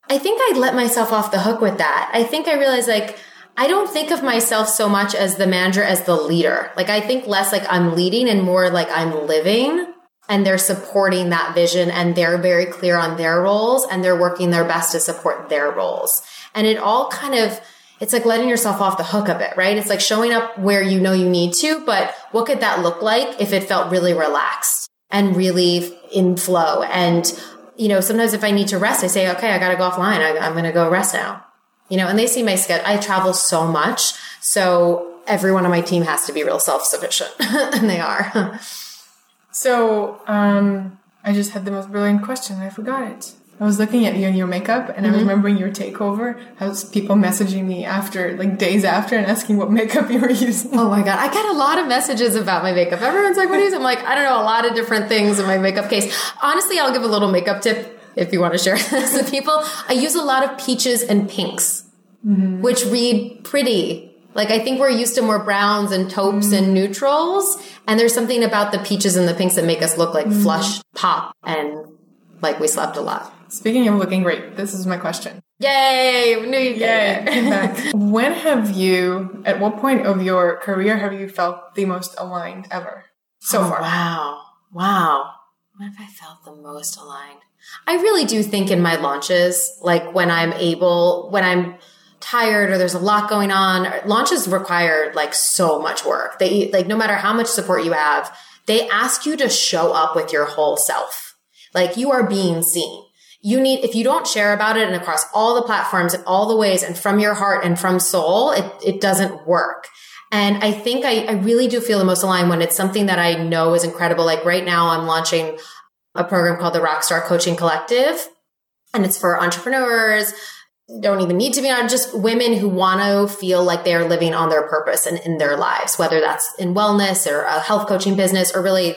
I think I let myself off the hook with that. I think I realized like, I don't think of myself so much as the manager as the leader. Like I think less like I'm leading and more like I'm living and they're supporting that vision and they're very clear on their roles and they're working their best to support their roles. And it all kind of, it's like letting yourself off the hook of it, right? It's like showing up where you know you need to, but what could that look like if it felt really relaxed and really in flow and you know, sometimes if I need to rest, I say, okay, I got to go offline. I, am going to go rest now. You know, and they see my schedule. I travel so much. So everyone on my team has to be real self sufficient and they are.
so, um, I just had the most brilliant question. I forgot it. I was looking at you and your makeup, and mm-hmm. I was remembering your takeover. Has people messaging me after, like days after, and asking what makeup you were using.
Oh my god, I get a lot of messages about my makeup. Everyone's like, "What are you?" I'm like, I don't know, a lot of different things in my makeup case. Honestly, I'll give a little makeup tip if you want to share this with people. I use a lot of peaches and pinks, mm-hmm. which read pretty. Like I think we're used to more browns and taupes mm. and neutrals, and there's something about the peaches and the pinks that make us look like mm. flush pop and like we slept a lot.
Speaking of looking great, this is my question.
Yay! We knew you'd get
back. when have you, at what point of your career have you felt the most aligned ever so oh, far?
Wow. Wow. When have I felt the most aligned? I really do think in my launches, like when I'm able, when I'm tired or there's a lot going on, launches require like so much work. They, like, no matter how much support you have, they ask you to show up with your whole self. Like you are being seen you need, if you don't share about it and across all the platforms and all the ways and from your heart and from soul, it, it doesn't work. And I think I, I really do feel the most aligned when it's something that I know is incredible. Like right now, I'm launching a program called the Rockstar Coaching Collective, and it's for entrepreneurs. Don't even need to be on just women who want to feel like they are living on their purpose and in their lives, whether that's in wellness or a health coaching business or really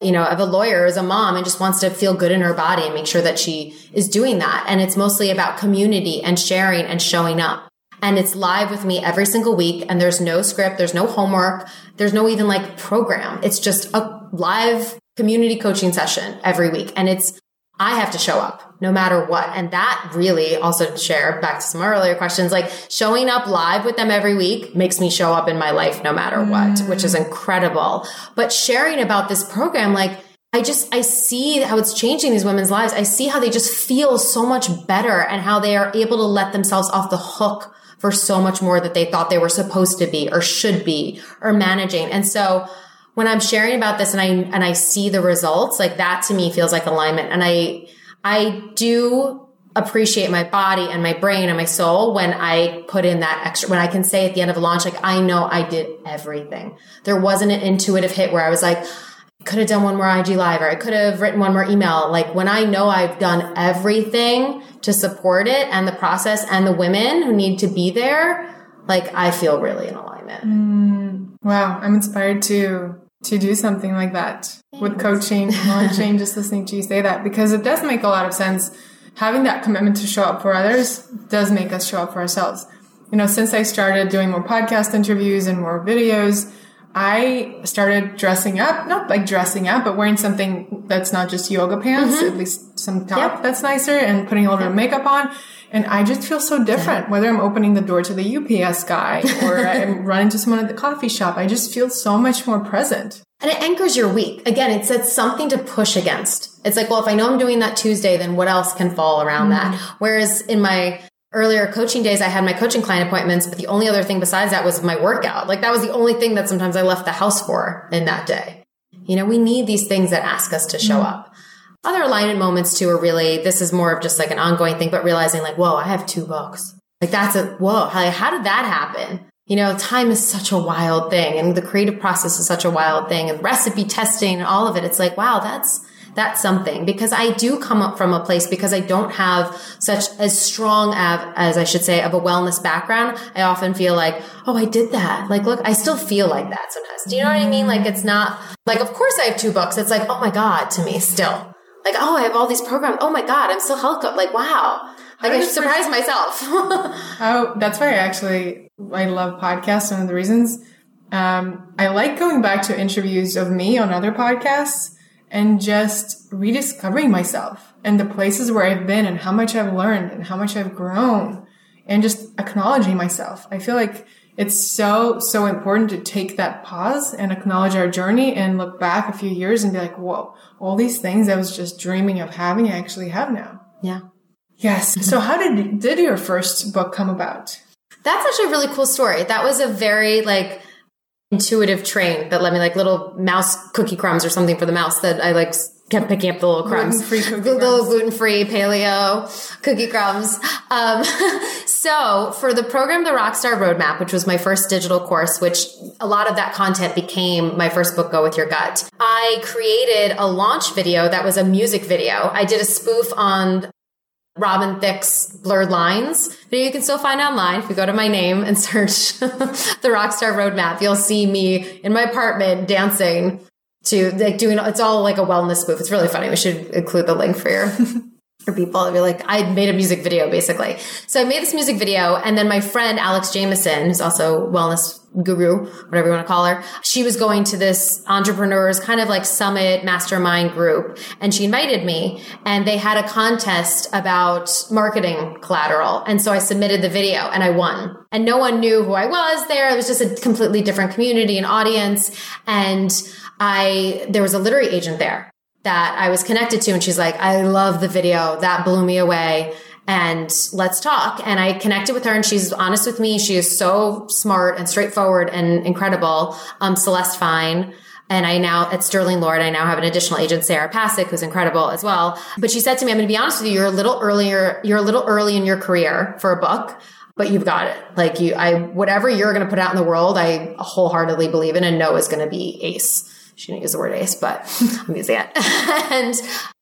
you know, of a lawyer as a mom and just wants to feel good in her body and make sure that she is doing that. And it's mostly about community and sharing and showing up. And it's live with me every single week. And there's no script. There's no homework. There's no even like program. It's just a live community coaching session every week. And it's, I have to show up no matter what. And that really also share back to some earlier questions, like showing up live with them every week makes me show up in my life no matter what, mm. which is incredible. But sharing about this program, like, I just, I see how it's changing these women's lives. I see how they just feel so much better and how they are able to let themselves off the hook for so much more that they thought they were supposed to be or should be or managing. And so when I'm sharing about this and I, and I see the results, like that to me feels like alignment. And I, I do appreciate my body and my brain and my soul when I put in that extra, when I can say at the end of a launch, like, I know I did everything. There wasn't an intuitive hit where I was like, I could have done one more IG live or I could have written one more email. Like when I know I've done everything to support it and the process and the women who need to be there, like I feel really in alignment.
Mm, wow. I'm inspired to to do something like that Thanks. with coaching, launching, just listening to you say that because it does make a lot of sense having that commitment to show up for others does make us show up for ourselves. You know, since I started doing more podcast interviews and more videos, I started dressing up, not like dressing up, but wearing something that's not just yoga pants, mm-hmm. at least some top yep. that's nicer and putting a little yep. bit of makeup on. And I just feel so different, whether I'm opening the door to the UPS guy or I'm running to someone at the coffee shop. I just feel so much more present.
And it anchors your week. Again, it's, it's something to push against. It's like, well, if I know I'm doing that Tuesday, then what else can fall around mm-hmm. that? Whereas in my earlier coaching days, I had my coaching client appointments, but the only other thing besides that was my workout. Like that was the only thing that sometimes I left the house for in that day. You know, we need these things that ask us to show mm-hmm. up. Other alignment moments too are really, this is more of just like an ongoing thing, but realizing like, whoa, I have two books. Like that's a, whoa, how, how did that happen? You know, time is such a wild thing and the creative process is such a wild thing and recipe testing and all of it. It's like, wow, that's, that's something because I do come up from a place because I don't have such as strong av- as I should say of a wellness background. I often feel like, oh, I did that. Like, look, I still feel like that sometimes. Do you know what I mean? Like, it's not like, of course I have two books. It's like, oh my God to me still. Like, oh, I have all these programs. Oh my God, I'm still coach. Like, wow. Like I surprised myself.
oh, that's why I actually I love podcasts. One of the reasons um, I like going back to interviews of me on other podcasts and just rediscovering myself and the places where I've been and how much I've learned and how much I've grown and just acknowledging myself. I feel like it's so, so important to take that pause and acknowledge our journey and look back a few years and be like, whoa, all these things I was just dreaming of having, I actually have now.
Yeah.
Yes. So how did did your first book come about?
That's actually a really cool story. That was a very like intuitive train that let me like little mouse cookie crumbs or something for the mouse that I like kept picking up the little crumbs,
gluten-free
the little gluten-free paleo cookie crumbs. Um, so for the program, the Rockstar Roadmap, which was my first digital course, which a lot of that content became my first book, Go With Your Gut. I created a launch video that was a music video. I did a spoof on Robin Thicke's Blurred Lines that you can still find online. If you go to my name and search the Rockstar Roadmap, you'll see me in my apartment dancing to like doing, it's all like a wellness spoof. It's really funny. We should include the link for your, for people. I'd be like, I made a music video basically. So I made this music video and then my friend Alex Jamieson, who's also wellness guru, whatever you want to call her. She was going to this entrepreneurs kind of like summit mastermind group and she invited me and they had a contest about marketing collateral. And so I submitted the video and I won and no one knew who I was there. It was just a completely different community and audience. And I, there was a literary agent there that I was connected to and she's like, I love the video. That blew me away and let's talk. And I connected with her and she's honest with me. She is so smart and straightforward and incredible. Um, Celeste Fine. And I now at Sterling Lord, I now have an additional agent, Sarah Passick, who's incredible as well. But she said to me, I'm going to be honest with you. You're a little earlier, you're a little early in your career for a book, but you've got it. Like you, I, whatever you're going to put out in the world, I wholeheartedly believe in and know is going to be ace she didn't use the word ace, but I'm using it. and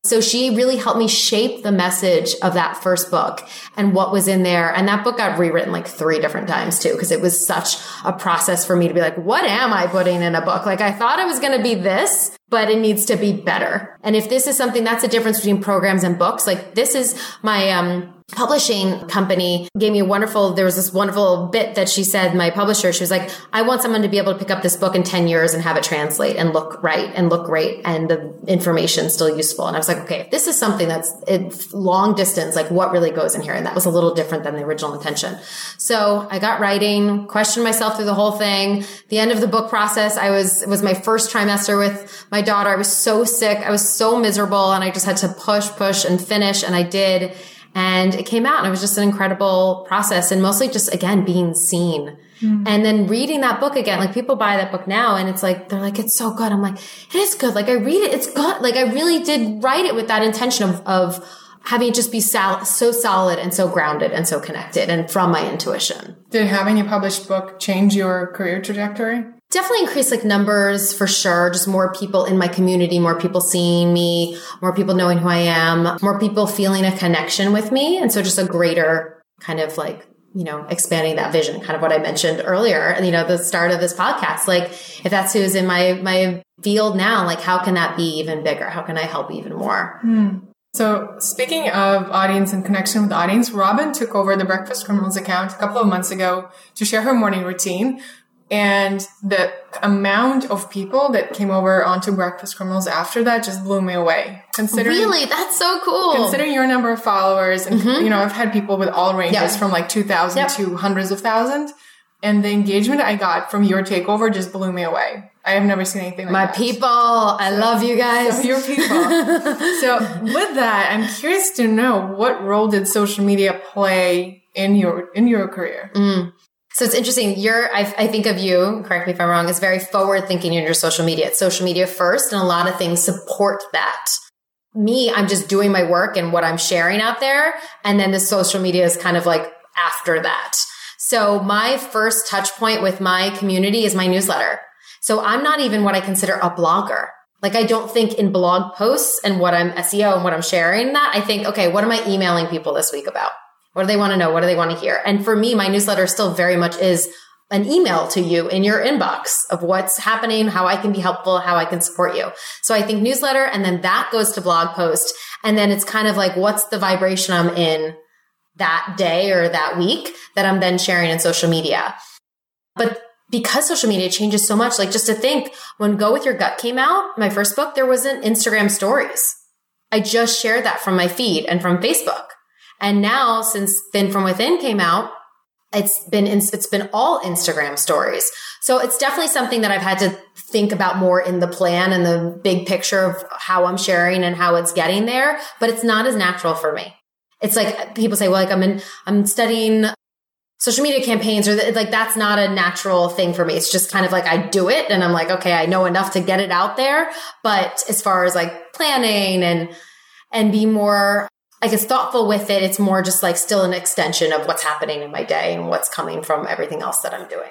so she really helped me shape the message of that first book and what was in there. And that book got rewritten like three different times too, because it was such a process for me to be like, what am I putting in a book? Like I thought it was going to be this, but it needs to be better. And if this is something that's a difference between programs and books, like this is my, um, publishing company gave me a wonderful there was this wonderful bit that she said my publisher she was like i want someone to be able to pick up this book in 10 years and have it translate and look right and look great and the information still useful. And i was like okay if this is something that's long distance like what really goes in here? And that was a little different than the original intention. So i got writing questioned myself through the whole thing. The end of the book process i was it was my first trimester with my daughter i was so sick i was so miserable and i just had to push push and finish and i did And it came out and it was just an incredible process and mostly just again being seen. Mm. And then reading that book again, like people buy that book now and it's like, they're like, it's so good. I'm like, it is good. Like I read it. It's good. Like I really did write it with that intention of, of having it just be so solid and so grounded and so connected and from my intuition.
Did having a published book change your career trajectory?
Definitely increase like numbers for sure. Just more people in my community, more people seeing me, more people knowing who I am, more people feeling a connection with me. And so just a greater kind of like you know, expanding that vision, kind of what I mentioned earlier, you know, the start of this podcast. Like, if that's who's in my, my field now, like, how can that be even bigger? How can I help even more?
Hmm. So, speaking of audience and connection with audience, Robyn took over the Breakfast Criminals account a couple of months ago to share her morning routine. And the amount of people that came over onto Breakfast Criminals after that just blew me away.
Considering really, that's so cool.
Considering your number of followers, and mm-hmm. you know, I've had people with all ranges yep. from like two thousand yep. to hundreds of thousands, and the engagement I got from your takeover just blew me away. I have never seen anything like
My
that.
people, I love you guys.
So your people. so with that, I'm curious to know what role did social media play in your in your career?
Mm. So it's interesting. You're, I, I, think of you, correct me if I'm wrong, as very forward thinking in your social media. It's social media first, and a lot of things support that. Me, I'm just doing my work and what I'm sharing out there. And then the social media is kind of like after that. So my first touch point with my community is my newsletter. So I'm not even what I consider a blogger. Like I don't think in blog posts and what I'm SEO and what I'm sharing that. I think, okay, what am I emailing people this week about? What do they want to know? What do they want to hear? And for me, my newsletter still very much is an email to you in your inbox of what's happening, how I can be helpful, how I can support you. So I think newsletter and then that goes to blog post. And then it's kind of like, what's the vibration I'm in that day or that week that I'm then sharing in social media. But because social media changes so much, like just to think when Go With Your Gut came out, my first book, there wasn't Instagram stories. I just shared that from my feed and from Facebook. And now since Thin From Within came out, it's been, it's been all Instagram stories. So it's definitely something that I've had to think about more in the plan and the big picture of how I'm sharing and how it's getting there, but it's not as natural for me. It's like people say, well, like I'm in, I'm studying social media campaigns or like that's not a natural thing for me. It's just kind of like I do it and I'm like, okay, I know enough to get it out there. But as far as like planning and, and be more I guess thoughtful with it. It's more just like still an extension of what's happening in my day and what's coming from everything else that I'm doing.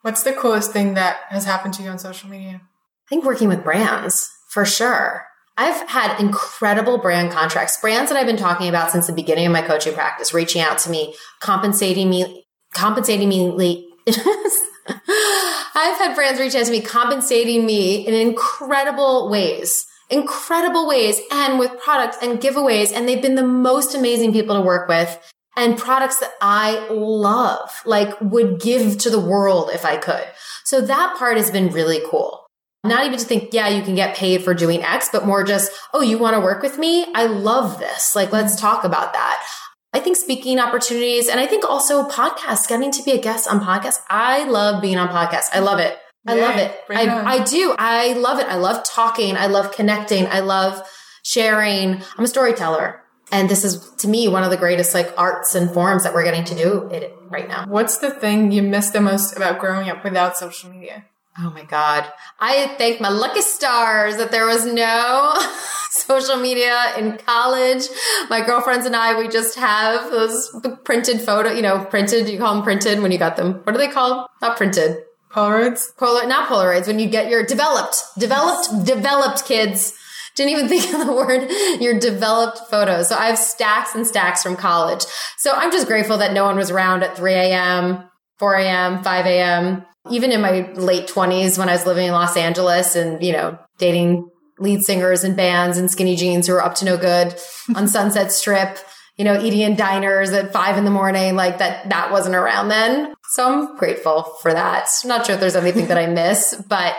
What's the coolest thing that has happened to you on social media?
I think working with brands for sure. I've had incredible brand contracts, brands that I've been talking about since the beginning of my coaching practice, reaching out to me, compensating me, compensating me. I've had brands reach out to me, compensating me in incredible ways incredible ways and with products and giveaways. And they've been the most amazing people to work with and products that I love, like would give to the world if I could. So that part has been really cool. Not even to think, yeah, you can get paid for doing X, but more just, oh, you want to work with me? I love this. Like, let's talk about that. I think speaking opportunities and I think also podcasts, getting to be a guest on podcasts. I love being on podcasts. I love it. I love it. I, I do. I love it. I love talking. I love connecting. I love sharing. I'm a storyteller. And this is to me one of the greatest like arts and forms that we're getting to do it right now.
What's the thing you miss the most about growing up without social media?
Oh my God. I thank my lucky stars that there was no social media in college. My girlfriends and I, we just have those printed photo, you know, printed, you call them printed when you got them. What are they called? Not printed.
Polaroids?
Polar, not Polaroids. When you get your developed, developed, developed kids. Didn't even think of the word, your developed photos. So I have stacks and stacks from college. So I'm just grateful that no one was around at 3 a.m., 4 a.m., 5 a.m. Even in my late 20s when I was living in Los Angeles and, you know, dating lead singers and bands and skinny jeans who were up to no good on Sunset Strip you know, eating in diners at five in the morning, like that, that wasn't around then. So I'm grateful for that. I'm not sure if there's anything that I miss, but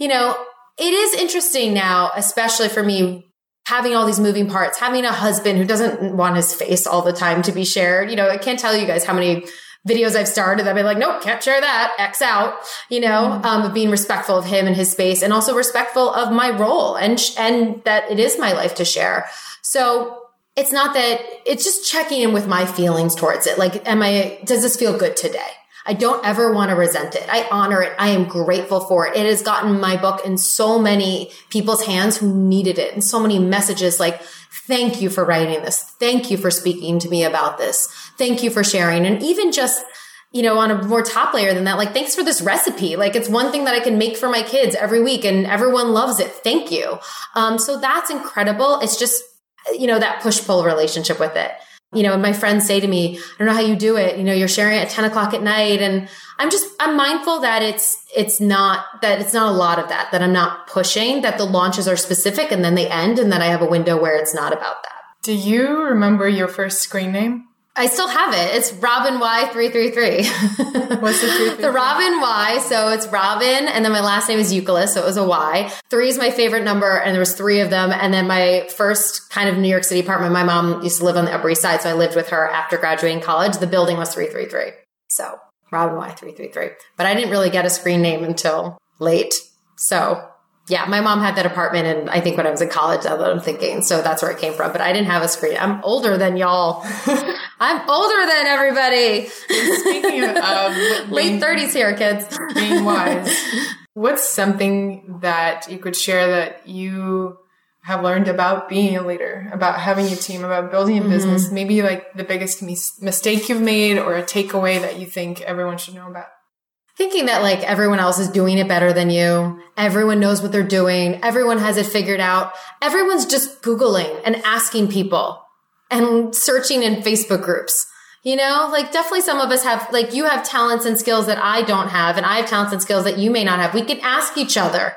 you know, it is interesting now, especially for me having all these moving parts, having a husband who doesn't want his face all the time to be shared. You know, I can't tell you guys how many videos I've started that I've been like, nope, can't share that, X out, you know, mm-hmm. um, being respectful of him and his space and also respectful of my role and, and that it is my life to share. So it's not that it's just checking in with my feelings towards it. Like, am I, does this feel good today? I don't ever want to resent it. I honor it. I am grateful for it. It has gotten my book in so many people's hands who needed it and so many messages like, thank you for writing this. Thank you for speaking to me about this. Thank you for sharing. And even just, you know, on a more top layer than that, like, thanks for this recipe. Like, it's one thing that I can make for my kids every week and everyone loves it. Thank you. Um, so that's incredible. It's just, you know, that push pull relationship with it you know, my friends say to me, I don't know how you do it. You know, you're sharing at 10 o'clock at night. And I'm just, I'm mindful that it's, it's not, that it's not a lot of that, that I'm not pushing, that the launches are specific and then they end and then I have a window where it's not about that.
Do you remember your first screen name?
I still have it. It's Robyn
Y333. What's the 333?
the Robyn Y. So it's Robyn. And then my last name is Youkilis. So it was a Y. Three is my favorite number. And there was three of them. And then my first kind of New York City apartment, my mom used to live on the Upper East Side. So I lived with her after graduating college. The building was 333. So Robyn Y333. But I didn't really get a screen name until late. So yeah, my mom had that apartment, and I think when I was in college, that's what I'm thinking. So that's where it came from. But I didn't have a screen. I'm older than y'all. I'm older than everybody.
Speaking of
late 30s here, kids.
Being wise, what's something that you could share that you have learned about being a leader, about having a team, about building a mm-hmm. business? Maybe like the biggest mis- mistake you've made, or a takeaway that you think everyone should know about
thinking that like everyone else is doing it better than you. Everyone knows what they're doing. Everyone has it figured out. Everyone's just Googling and asking people and searching in Facebook groups. You know, like definitely some of us have, like you have talents and skills that I don't have, and I have talents and skills that you may not have. We can ask each other,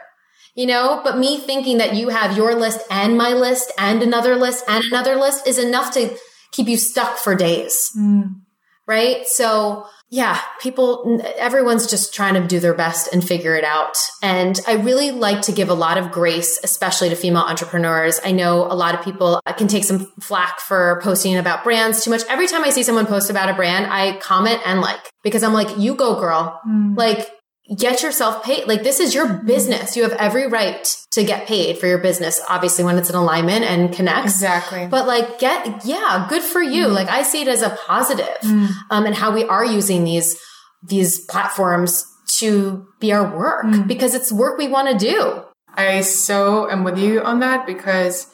you know, but me thinking that you have your list and my list and another list and another list is enough to keep you stuck for days. Mm. Right. So yeah, people, everyone's just trying to do their best and figure it out. And I really like to give a lot of grace, especially to female entrepreneurs. I know a lot of people can take some flack for posting about brands too much. Every time I see someone post about a brand, I comment and like, because I'm like, you go girl. Mm. Like, get yourself paid. Like this is your business. You have every right to get paid for your business. Obviously when it's in alignment and connects.
Exactly.
But like get, yeah, good for you. Mm. Like I see it as a positive, mm. um, and how we are using these, these platforms to be our work mm. because it's work we want to do.
I so am with you on that because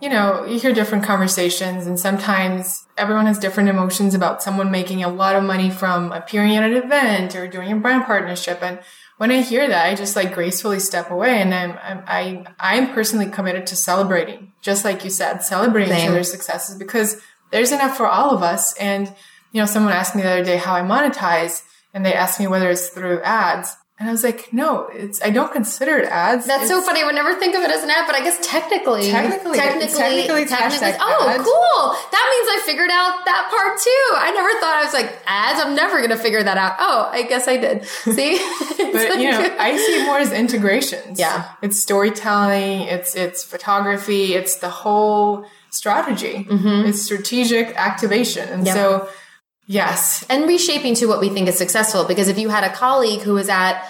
you know, you hear different conversations and sometimes everyone has different emotions about someone making a lot of money from appearing at an event or doing a brand partnership. And when I hear that, I just like gracefully step away and I'm, I'm, I, I'm personally committed to celebrating, just like you said, celebrating Same. each other's successes because there's enough for all of us. And, you know, someone asked me the other day how I monetize and they asked me whether it's through ads. And I was like, no, it's I don't consider it ads.
That's
it's,
so funny. I would never think of it as an ad, but I guess technically,
technically,
technically,
technically,
technically oh, ads. cool. That means I figured out that part too. I never thought I was like ads. I'm never gonna figure that out. Oh, I guess I did. See,
but you know, I see more as integrations.
Yeah,
it's storytelling. It's it's photography. It's the whole strategy. Mm-hmm. It's strategic activation, and yep. so Yes.
And reshaping to what we think is successful. Because if you had a colleague who was at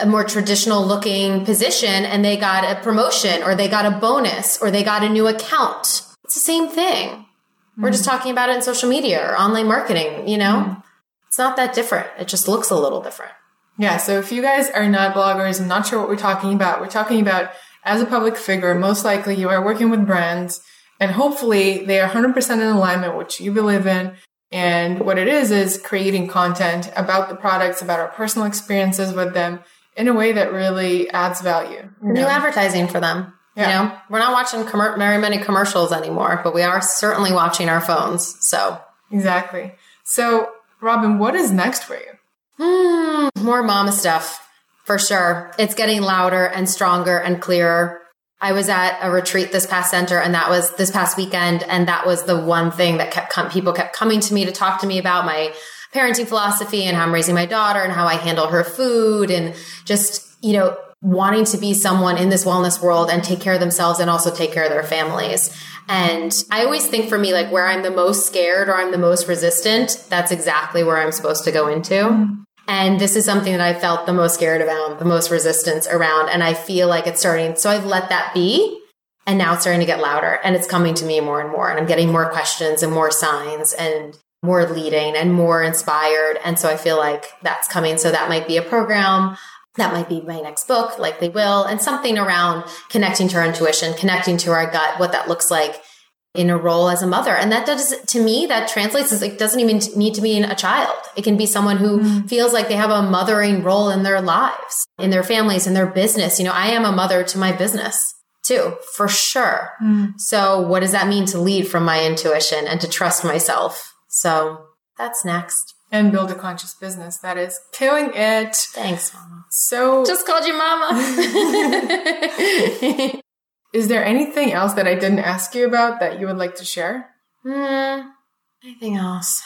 a more traditional looking position and they got a promotion or they got a bonus or they got a new account, it's the same thing. Mm-hmm. We're just mm. talking about it in social media or online marketing, you know? Mm-hmm. It's not that different. It just looks a little different.
Yeah. So if you guys are not bloggers and not sure what we're talking about, we're talking about as a public figure, most likely you are working with brands and hopefully they are 100% in alignment, which you believe in and what it is, is creating content about the products, about our personal experiences with them in a way that really adds value.
New know? advertising for them. Yeah. You know, we're not watching com- very many commercials anymore, but we are certainly watching our phones. So
exactly. So Robyn, what is next for you?
Hmm, more mama stuff for sure. It's getting louder and stronger and clearer. I was at a retreat this past center and that was this past weekend. And that was the one thing that kept com- people kept coming to me to talk to me about my parenting philosophy and how I'm raising my daughter and how I handle her food and just, you know, wanting to be someone in this wellness world and take care of themselves and also take care of their families. And I always think for me, like where I'm the most scared or I'm the most resistant, that's exactly where I'm supposed to go into. Mm-hmm. And this is something that I felt the most scared about, the most resistance around. And I feel like it's starting. So I've let that be. And now it's starting to get louder and it's coming to me more and more. And I'm getting more questions and more signs and more leading and more inspired. And so I feel like that's coming. So that might be a program. That might be my next book, likely will, and something around connecting to our intuition, connecting to our gut, what that looks like in a role as a mother. And that does, to me, that translates as it doesn't even need to be a child. It can be someone who mm. feels like they have a mothering role in their lives, in their families, in their business. You know, I am a mother to my business too, for sure. Mm. So what does that mean to lead from my intuition and to trust myself? So that's next.
And build a conscious business. That is killing it.
Thanks, mama.
So
just called you mama.
is there anything else that I didn't ask you about that you would like to share?
Hmm. Anything else?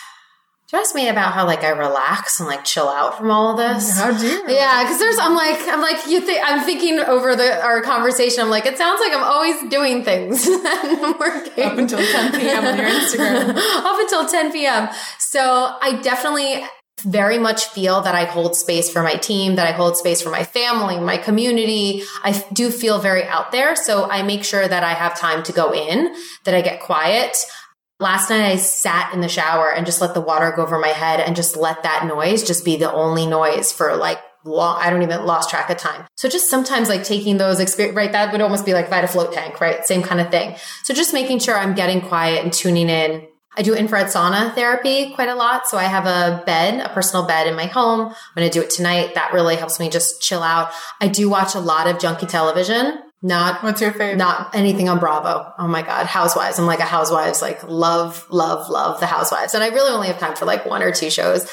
you ask me about how like I relax and like chill out from all of this?
How do you?
Yeah, because there's I'm like I'm like you think I'm thinking over the our conversation. I'm like it sounds like I'm always doing things and
working up until 10 p.m. on your Instagram.
up until 10 p.m. So I definitely very much feel that I hold space for my team, that I hold space for my family, my community. I do feel very out there. So I make sure that I have time to go in, that I get quiet. Last night I sat in the shower and just let the water go over my head and just let that noise just be the only noise for like long, I don't even lost track of time. So just sometimes like taking those experience, right? That would almost be like Vita float tank, right? Same kind of thing. So just making sure I'm getting quiet and tuning in. I do infrared sauna therapy quite a lot. So I have a bed, a personal bed in my home. I'm going to do it tonight. That really helps me just chill out. I do watch a lot of junky television. Not
what's your favorite?
Not anything on Bravo. Oh my god, Housewives. I'm like a Housewives. Like love, love, love the Housewives. And I really only have time for like one or two shows.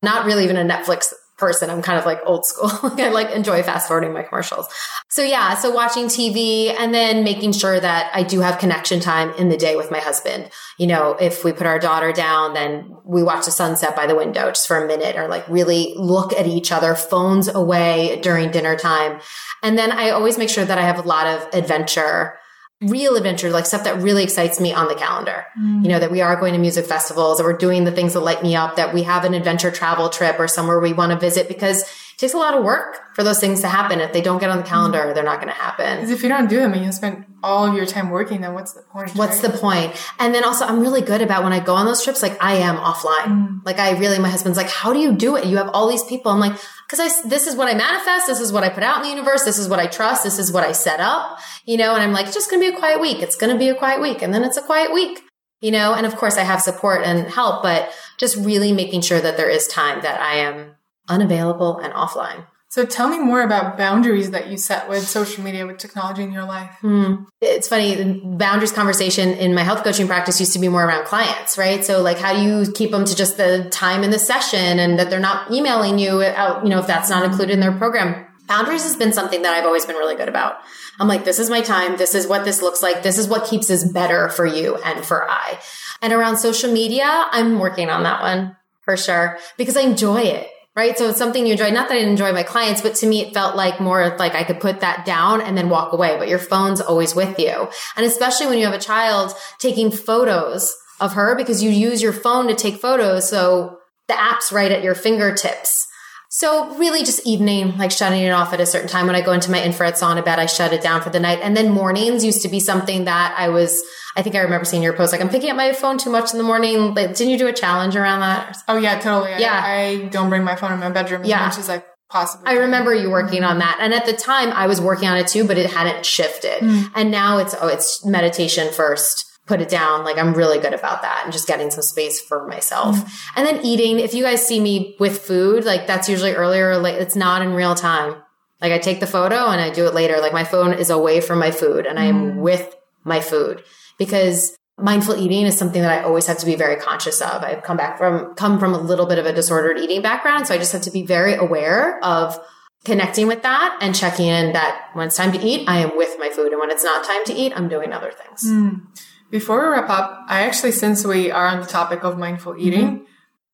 Not really even a Netflix person. I'm kind of like old school. I like enjoy fast forwarding my commercials. So yeah, so watching TV and then making sure that I do have connection time in the day with my husband. You know, if we put our daughter down, then we watch the sunset by the window just for a minute or like really look at each other, phones away during dinner time. And then I always make sure that I have a lot of adventure real adventure, like stuff that really excites me on the calendar. Mm. You know, that we are going to music festivals, that we're doing the things that light me up, that we have an adventure travel trip or somewhere we want to visit because takes a lot of work for those things to happen. If they don't get on the calendar, mm. they're not going to happen.
Because if you don't do them and you spend all of your time working, then what's the point?
What's right? the point? And then also, I'm really good about when I go on those trips, like I am offline. Mm. Like I really, my husband's like, how do you do it? You have all these people. I'm like, because I, this is what I manifest. This is what I put out in the universe. This is what I trust. This is what I set up, you know, and I'm like, it's just going to be a quiet week. It's going to be a quiet week. And then it's a quiet week, you know, and of course I have support and help, but just really making sure that there is time that I am unavailable and offline.
So tell me more about boundaries that you set with social media, with technology in your life.
Hmm. It's funny, the boundaries conversation in my health coaching practice used to be more around clients, right? So like, how do you keep them to just the time in the session and that they're not emailing you out, you know, if that's not included in their program? Boundaries has been something that I've always been really good about. I'm like, this is my time. This is what this looks like. This is what keeps us better for you and for I. And around social media, I'm working on that one for sure because I enjoy it right? So it's something you enjoy. Not that I enjoy my clients, but to me, it felt like more like I could put that down and then walk away, but your phone's always with you. And especially when you have a child taking photos of her because you use your phone to take photos. So the app's right at your fingertips. So really just evening, like shutting it off at a certain time. When I go into my infrared sauna bed, I shut it down for the night. And then mornings used to be something that I was, I think I remember seeing your post, like I'm picking up my phone too much in the morning. Like, didn't you do a challenge around that?
Oh yeah, totally.
Yeah.
I, I don't bring my phone in my bedroom. Yeah. Which is like possible.
I remember you working on that. And at the time I was working on it too, but it hadn't shifted. Mm. And now it's, oh, it's meditation first put it down. Like I'm really good about that and just getting some space for myself. Mm-hmm. And then eating. If you guys see me with food, like that's usually earlier or late. It's not in real time. Like I take the photo and I do it later. Like my phone is away from my food and I am mm-hmm. with my food because mindful eating is something that I always have to be very conscious of. I've come back from, come from a little bit of a disordered eating background. So I just have to be very aware of connecting with that and checking in that when it's time to eat, I am with my food. And when it's not time to eat, I'm doing other things.
Mm. Before we wrap up, I actually, since we are on the topic of mindful eating, mm-hmm.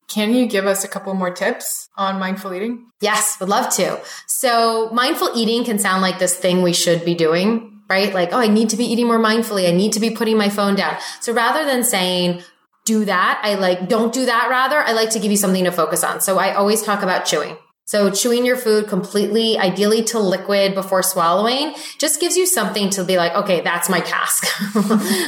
can you give us a couple more tips on mindful eating?
Yes, would love to. So mindful eating can sound like this thing we should be doing, right? Like, oh, I need to be eating more mindfully. I need to be putting my phone down. So rather than saying, do that, I like, don't do that rather, I like to give you something to focus on. So I always talk about chewing. So chewing your food completely, ideally to liquid before swallowing, just gives you something to be like, okay, that's my task.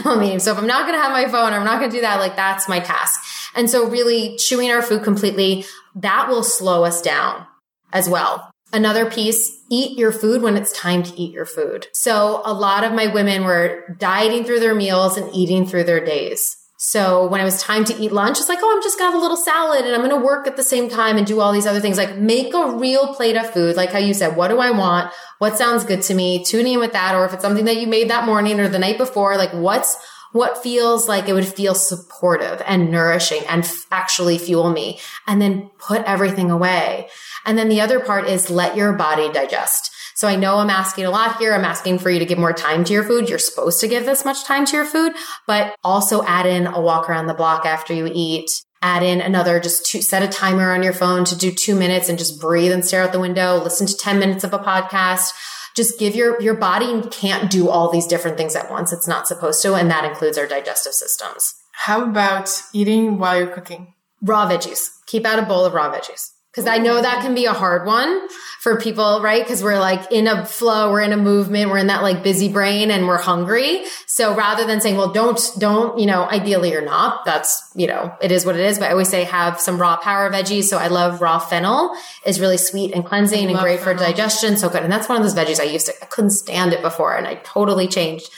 I mean, so if I'm not going to have my phone, I'm not going to do that. Like that's my task. And so really chewing our food completely, that will slow us down as well. Another piece, eat your food when it's time to eat your food. So a lot of my women were dieting through their meals and eating through their days. So when it was time to eat lunch, it's like, oh, I'm just gonna have a little salad and I'm gonna work at the same time and do all these other things. Like make a real plate of food. Like how you said, what do I want? What sounds good to me? Tune in with that. Or if it's something that you made that morning or the night before, like what's, what feels like it would feel supportive and nourishing and f- actually fuel me. And then put everything away. And then the other part is let your body digest. So I know I'm asking a lot here. I'm asking for you to give more time to your food. You're supposed to give this much time to your food, but also add in a walk around the block after you eat. Add in another, just two, set a timer on your phone to do two minutes and just breathe and stare out the window. Listen to 10 minutes of a podcast. Just give your, your body can't do all these different things at once. It's not supposed to. And that includes our digestive systems.
How about eating while you're cooking?
Raw veggies. Keep out a bowl of raw veggies. Cause I know that can be a hard one for people, right? Cause we're like in a flow, we're in a movement, we're in that like busy brain and we're hungry. So rather than saying, well, don't, don't, you know, ideally or not, that's, you know, it is what it is. But I always say have some raw power veggies. So I love raw fennel is really sweet and cleansing and great fennel. for digestion. So good. And that's one of those veggies I used to, I couldn't stand it before and I totally changed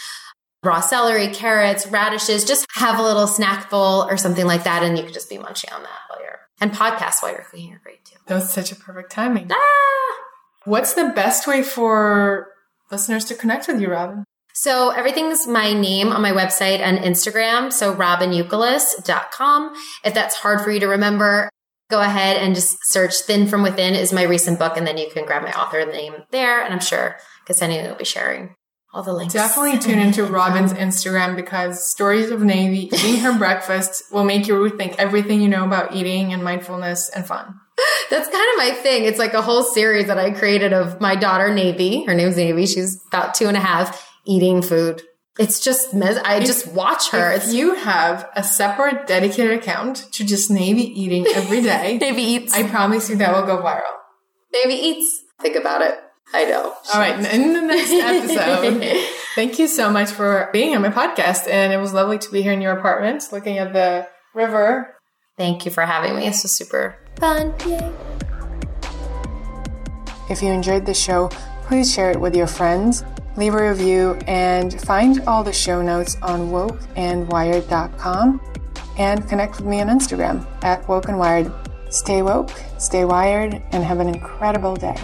raw celery, carrots, radishes, just have a little snack bowl or something like that. And you could just be munching on that and podcasts while you're cooking are great. Too.
That was such a perfect timing. Ah! What's the best way for listeners to connect with you, Robyn?
So everything's my name on my website and Instagram. So robynyoukilis.com. If that's hard for you to remember, go ahead and just search Thin from Within is my recent book. And then you can grab my author name there. And I'm sure Ksenia will be sharing all the links.
Definitely tune into Robyn's Instagram because stories of Navy eating her breakfast will make you rethink everything you know about eating and mindfulness and fun.
That's kind of my thing. It's like a whole series that I created of my daughter, Navy. Her name's Navy. She's about two and a half eating food. It's just, I if, just watch her.
If
it's,
you have a separate dedicated account to just Navy eating every day,
Navy eats.
I promise you that will go viral.
Navy eats. Think about it. I know.
All right. In the next episode, thank you so much for being on my podcast. And it was lovely to be here in your apartment looking at the river.
Thank you for having me. This was super fun. Yay.
If you enjoyed the show, please share it with your friends, leave a review, and find all the show notes on wokeandwired.com and connect with me on Instagram at wokeandwired. Stay woke, stay wired, and have an incredible day.